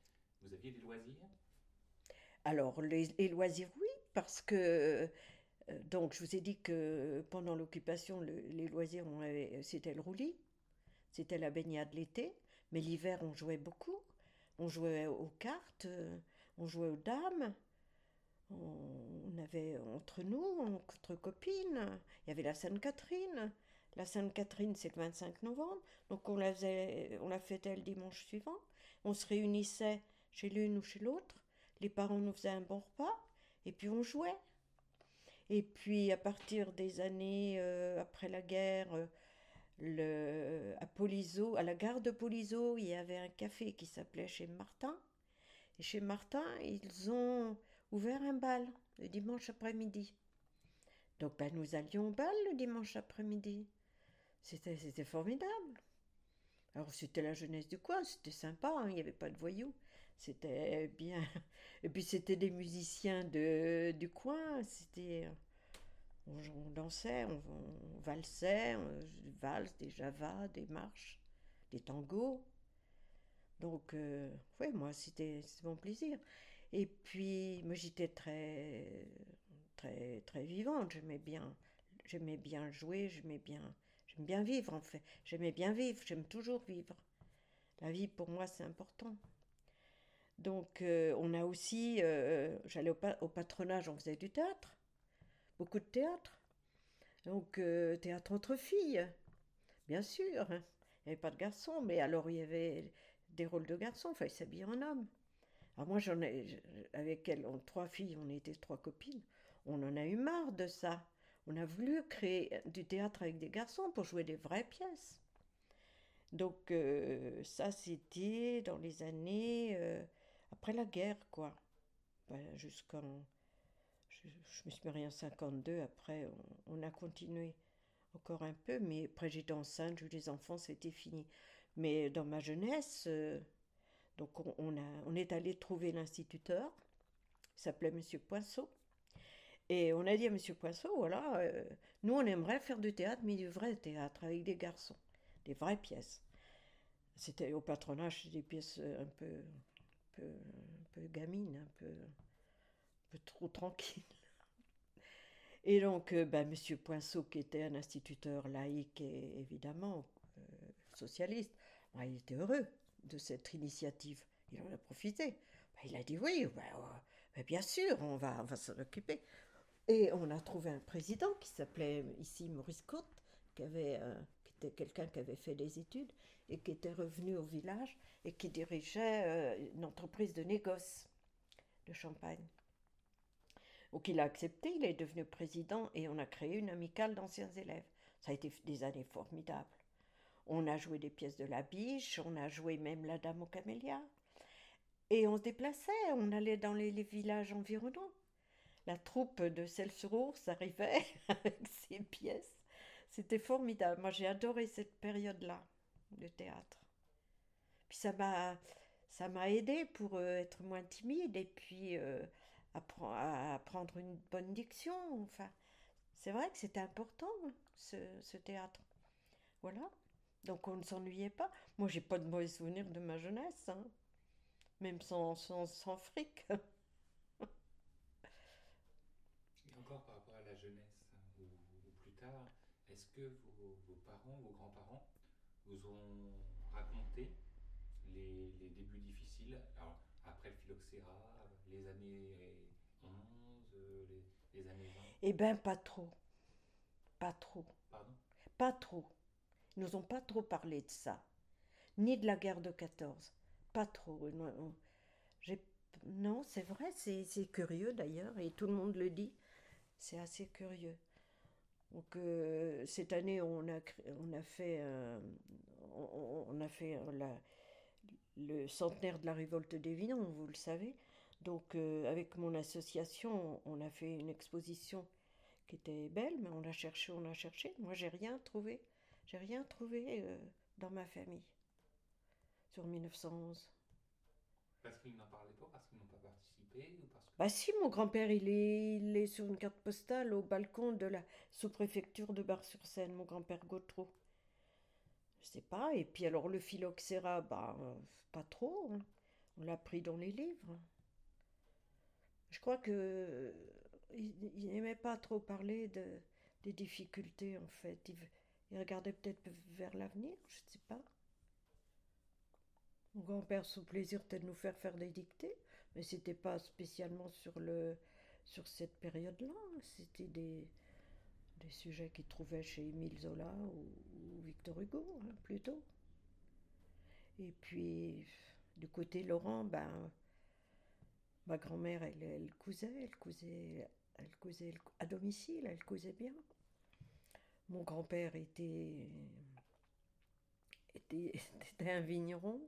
vous aviez des loisirs? Alors, les, loisirs, oui, parce que. Euh, donc, je vous ai dit que pendant l'occupation, les loisirs, c'était le roulis, c'était la baignade l'été, mais l'hiver, on jouait beaucoup. On jouait aux cartes, on jouait aux dames, on, avait entre nous, entre copines, il y avait la Sainte-Catherine. La Sainte-Catherine, c'est le 25 novembre, donc on la, faisait, on la fêtait le dimanche suivant. On se réunissait chez l'une ou chez l'autre les parents nous faisaient un bon repas et puis on jouait. Et puis à partir des années euh, après la guerre, euh, à la gare de Polizo, il y avait un café qui s'appelait chez Martin. Et chez Martin, ils ont ouvert un bal le dimanche après-midi. Donc ben, nous allions au bal le dimanche après-midi. C'était, c'était formidable. Alors c'était la jeunesse du coin, c'était sympa, hein, il n'y avait pas de voyous. C'était bien. Et puis c'était des musiciens de, du coin, c'était on, dansait, on, valsait, des valses, des javas, des marches, des tangos. Donc, euh, oui, moi, c'était mon plaisir. Et puis, moi, j'étais très, très, très vivante. J'aimais bien, j'aimais bien jouer, j'aimais bien, j'aime bien vivre, en fait. J'aimais bien vivre, j'aime toujours vivre. La vie, pour moi, c'est important. Donc, euh, on a aussi, euh, j'allais au patronage, on faisait du théâtre beaucoup de théâtre. Donc, euh, théâtre entre filles, bien sûr. Hein. Il n'y avait pas de garçons, mais alors il y avait des rôles de garçons, enfin, ils s'habillaient en homme. Alors, moi, j'en ai, avec elle, trois filles, on était trois copines, on en a eu marre de ça. On a voulu créer du théâtre avec des garçons pour jouer des vraies pièces. Donc, ça, c'était dans les années après la guerre, quoi. Ben, jusqu'en je, me suis mariée en 52, après on, a continué encore un peu, mais après j'étais enceinte, j'ai eu des enfants, c'était fini. Mais dans ma jeunesse, euh, donc on, a, on est allé trouver l'instituteur, il s'appelait Monsieur Poinceau, et on a dit à Monsieur Poinceau, voilà, euh, nous on aimerait faire du théâtre, mais du vrai théâtre, avec des garçons, des vraies pièces. C'était au patronage, des pièces un peu, un peu gamines, un peu peu trop tranquille. Et donc, euh, ben, Monsieur Poinceau, qui était un instituteur laïque et évidemment euh, socialiste, ben, il était heureux de cette initiative. Il en a profité. Ben, il a dit oui, ben, bien sûr, on va, on va s'en occuper. Et on a trouvé un président qui s'appelait ici Maurice Côte, qui, avait, euh, qui était quelqu'un qui avait fait des études et qui était revenu au village et qui dirigeait une entreprise de négoce de champagne. Donc il a accepté, il est devenu président et on a créé une amicale d'anciens élèves. Ça a été des années formidables. On a joué des pièces de la biche, on a joué même la Dame aux camélias. Et on se déplaçait, on allait dans les, villages environnants. La troupe de Celle-sur-Ours arrivait avec ses pièces. C'était formidable. Moi, j'ai adoré cette période-là de théâtre. Puis ça m'a, ça m'a aidé pour euh, être moins timide et puis euh, à, apprendre une bonne diction. Enfin, c'est vrai que c'était important, ce, théâtre. Voilà. Donc on ne s'ennuyait pas. Moi, j'ai pas de mauvais souvenirs de ma jeunesse, hein. même sans, sans, sans fric. Et encore par rapport à la jeunesse hein, ou, plus tard, est-ce que vos, vos, parents, vos grands-parents vous ont raconté les, les débuts difficiles? Alors, après le phylloxéra, les années 11, les, les années 20 Eh bien, pas trop. Pas trop. Pardon? Pas trop. Ils nous ont pas trop parlé de ça. Ni de la guerre de 14. Pas trop. Non, c'est vrai, c'est curieux d'ailleurs, et tout le monde le dit. C'est assez curieux. Donc euh, cette année, on a, on a fait, on, a fait la, le centenaire de la révolte des Vinons, vous le savez. Donc euh, avec mon association, on a fait une exposition qui était belle, mais on a cherché, on a cherché. Moi, j'ai rien trouvé. J'ai rien trouvé euh, dans ma famille sur 1911. Parce qu'ils n'en parlaient pas, parce qu'ils n'ont pas participé ou parce. Bah si, mon grand-père, il est, il est sur une carte postale au balcon de la sous-préfecture de Bar-sur-Seine, mon grand-père Gautreau. Je sais pas. Et puis alors le phylloxéra, bah pas trop. Hein. On l'a pris dans les livres. Je crois que il, n'aimait pas trop parler de, des difficultés en fait. Il, regardait peut-être vers l'avenir, je ne sais pas. Mon grand-père, sous plaisir, de nous faire faire des dictées, mais c'était pas spécialement sur le sur cette période-là. C'était des, des sujets qu'il trouvait chez Émile Zola ou, Victor Hugo, hein, plutôt. Et puis, du côté Laurent, ben, Ma grand-mère, elle, elle cousait, elle cousait, elle cousait à domicile, elle cousait bien. Mon grand-père était était, était un vigneron.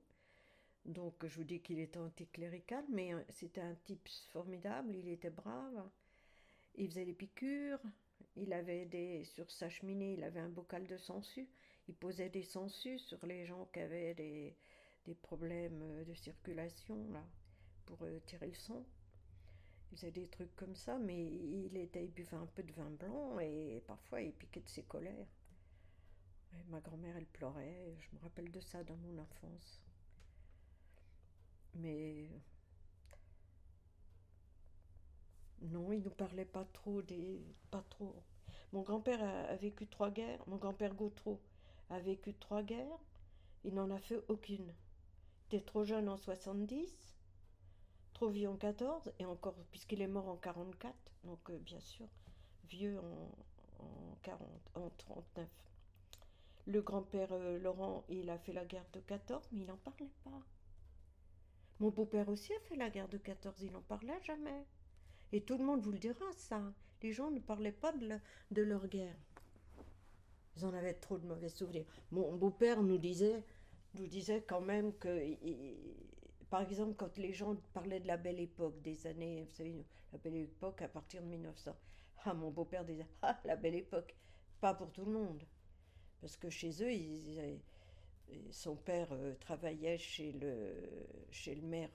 Donc je vous dis qu'il était anticlérical, mais euh, c'était un type formidable, il était brave, il faisait des piqûres, il avait des sur sa cheminée, il avait un bocal de sangsues, il posait des sangsues sur les gens qui avaient des, des problèmes euh, de circulation là pour euh, tirer le sang. Il faisait des trucs comme ça, mais il était buvait un peu de vin blanc et parfois il piquait de ses colères. Ma grand-mère, elle pleurait. Je me rappelle de ça dans mon enfance. Mais non, il nous parlait pas trop des, pas trop. Mon grand-père a, vécu trois guerres. Mon grand-père Gautreau a vécu trois guerres. Il n'en a fait aucune. Il était trop jeune en 70, trop vieux en 14, et encore, puisqu'il est mort en 44, donc euh, bien sûr, vieux en, en, 40, en 39. Le grand-père euh, Laurent, il a fait la guerre de 14, mais il n'en parlait pas. Mon beau-père aussi a fait la guerre de 14, il n'en parlait jamais. Et tout le monde vous le dira, ça. Les gens ne parlaient pas de, de leur guerre. Ils en avaient trop de mauvais souvenirs. Mon beau-père nous disait, nous disait quand même que, par exemple, quand les gens parlaient de la belle époque, des années, vous savez, la belle époque à partir de 1900, ah, mon beau-père disait, ah, la belle époque, pas pour tout le monde. Parce que chez eux, ils, son père euh, travaillait chez le, chez le maire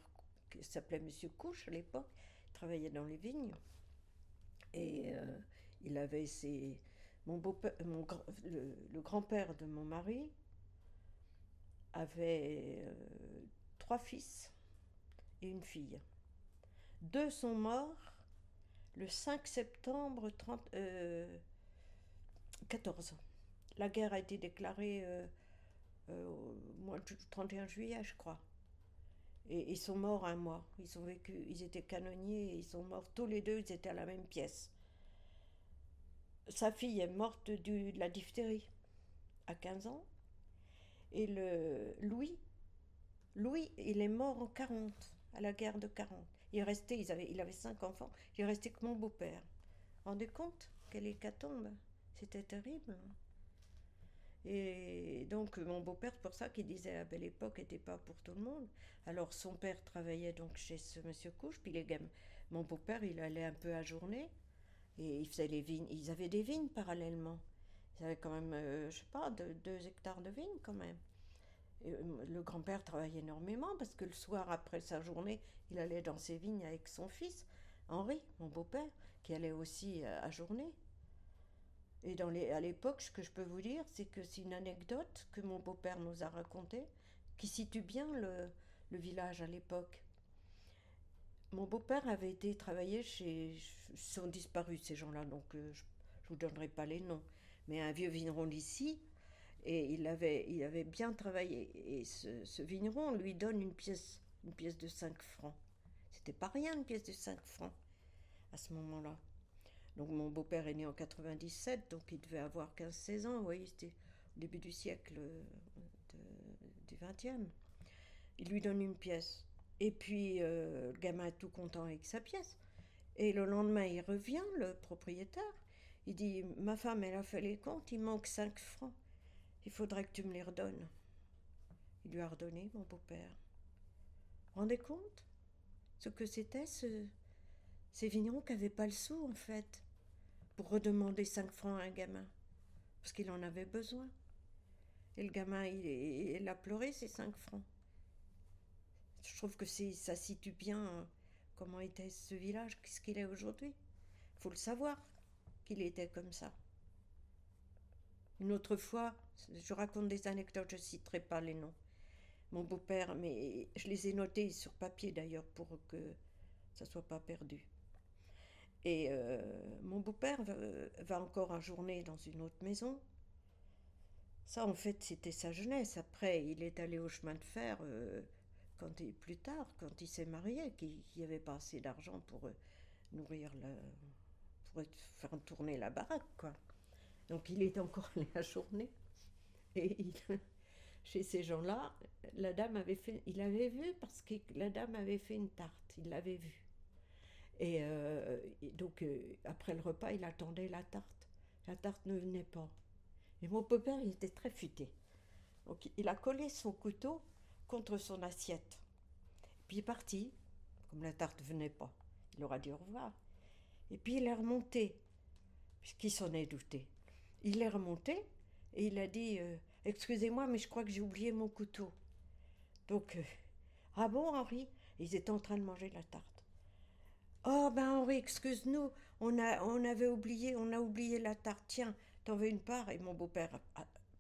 qui s'appelait Monsieur Couche à l'époque, il travaillait dans les vignes. Et euh, il avait ses. Mon beau mon, le, grand-père de mon mari avait euh, trois fils et une fille. Deux sont morts le 5 septembre 30, euh, 14. La guerre a été déclarée mois de 31 juillet, je crois. Et ils sont morts un mois. Ils ont vécu, ils étaient canonniers ils sont morts tous les deux, ils étaient à la même pièce. Sa fille est morte du- de la diphtérie à 15 ans. Et le Louis, Louis, il est mort en 40, à la guerre de 40. Il est resté, ils il avait cinq enfants, il est resté que mon beau-père. Rendez compte Quelle hécatombe? C'était terrible. Et donc mon beau-père, pour ça qu'il disait la belle époque n'était pas pour tout le monde. Alors son père travaillait donc chez ce monsieur Couche, puis les. Mon beau-père, il allait un peu à journée et il faisait les vignes. Ils avaient des vignes parallèlement. Ils avaient quand même, euh, je sais pas, deux, hectares de vignes quand même. Euh, le grand-père travaillait énormément parce que le soir après sa journée, il allait dans ses vignes avec son fils Henri, mon beau-père, qui allait aussi euh, à journée. Et à l'époque, ce que je peux vous dire, c'est que c'est une anecdote que mon beau-père nous a racontée, qui situe bien le, le village à l'époque. Mon beau-père avait été travailler chez. Ils sont disparus ces gens-là, donc euh, je ne vous donnerai pas les noms. Mais un vieux vigneron d'ici, et il avait, il avait bien travaillé. Et ce, ce vigneron lui donne une pièce, une pièce de 5 francs. C'était pas rien, une pièce de 5 francs, à ce moment-là. Donc mon beau-père est né en 97, donc il devait avoir 15-16 ans, vous voyez, c'était au début du siècle euh, du 20e. Il lui donne une pièce. Et puis euh, le gamin est tout content avec sa pièce. Et le lendemain, il revient, le propriétaire. Il dit Ma femme, elle a fait les comptes, il manque 5 francs. Il faudrait que tu me les redonnes. Il lui a redonné, mon beau-père. Rendez compte Ce que c'était, ce, ces vignerons qui n'avaient pas le sou, en fait, pour redemander 5 francs à un gamin. Parce qu'il en avait besoin. Et le gamin, il, a pleuré ces 5 francs. Je trouve que ça situe bien euh, comment était ce village, qu'est-ce qu'il est aujourd'hui. Il faut le savoir qu'il était comme ça. Une autre fois, je raconte des anecdotes, je ne citerai pas les noms. Mon beau-père, mais je les ai notés sur papier d'ailleurs pour que ça soit pas perdu. Et euh, mon beau-père va, encore en journée dans une autre maison. Ça, en fait, c'était sa jeunesse. Après, il est allé au chemin de fer euh, quand il, plus tard, quand il s'est marié, qu'il n'y avait pas assez d'argent pour euh, nourrir la, pour faire tourner la baraque, quoi. Donc, il est encore allé à journée. Et chez ces gens-là, la dame avait fait, il avait vu parce que la dame avait fait une tarte, il l'avait vu. Et, euh, et donc, euh, après le repas, il attendait la tarte. La tarte ne venait pas. Et mon beau-père, il était très futé. Donc il a collé son couteau contre son assiette. Puis il est parti, comme la tarte venait pas. Il aura dit au revoir. Et puis il est remonté, puisqu'il s'en est douté. Il est remonté et il a dit euh, Excusez-moi, mais je crois que j'ai oublié mon couteau. Donc, ah bon, Henri? Ils étaient en train de manger la tarte. Oh, ben Henri, excuse-nous, on, a, on avait oublié, on a oublié la tarte. Tiens, t'en veux une part? Et mon beau-père,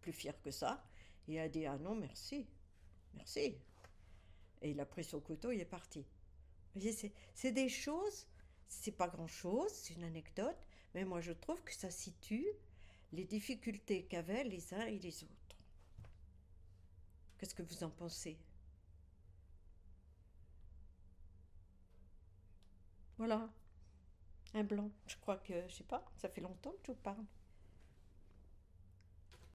plus fier que ça, il a dit Ah non, merci, merci. Et il a pris son couteau, il est parti. C'est des choses, c'est pas grand-chose, c'est une anecdote, mais moi je trouve que ça situe les difficultés qu'avaient les uns et les autres. Qu'est-ce que vous en pensez? Voilà, un blanc. Je crois que, je sais pas, ça fait longtemps que je vous parle.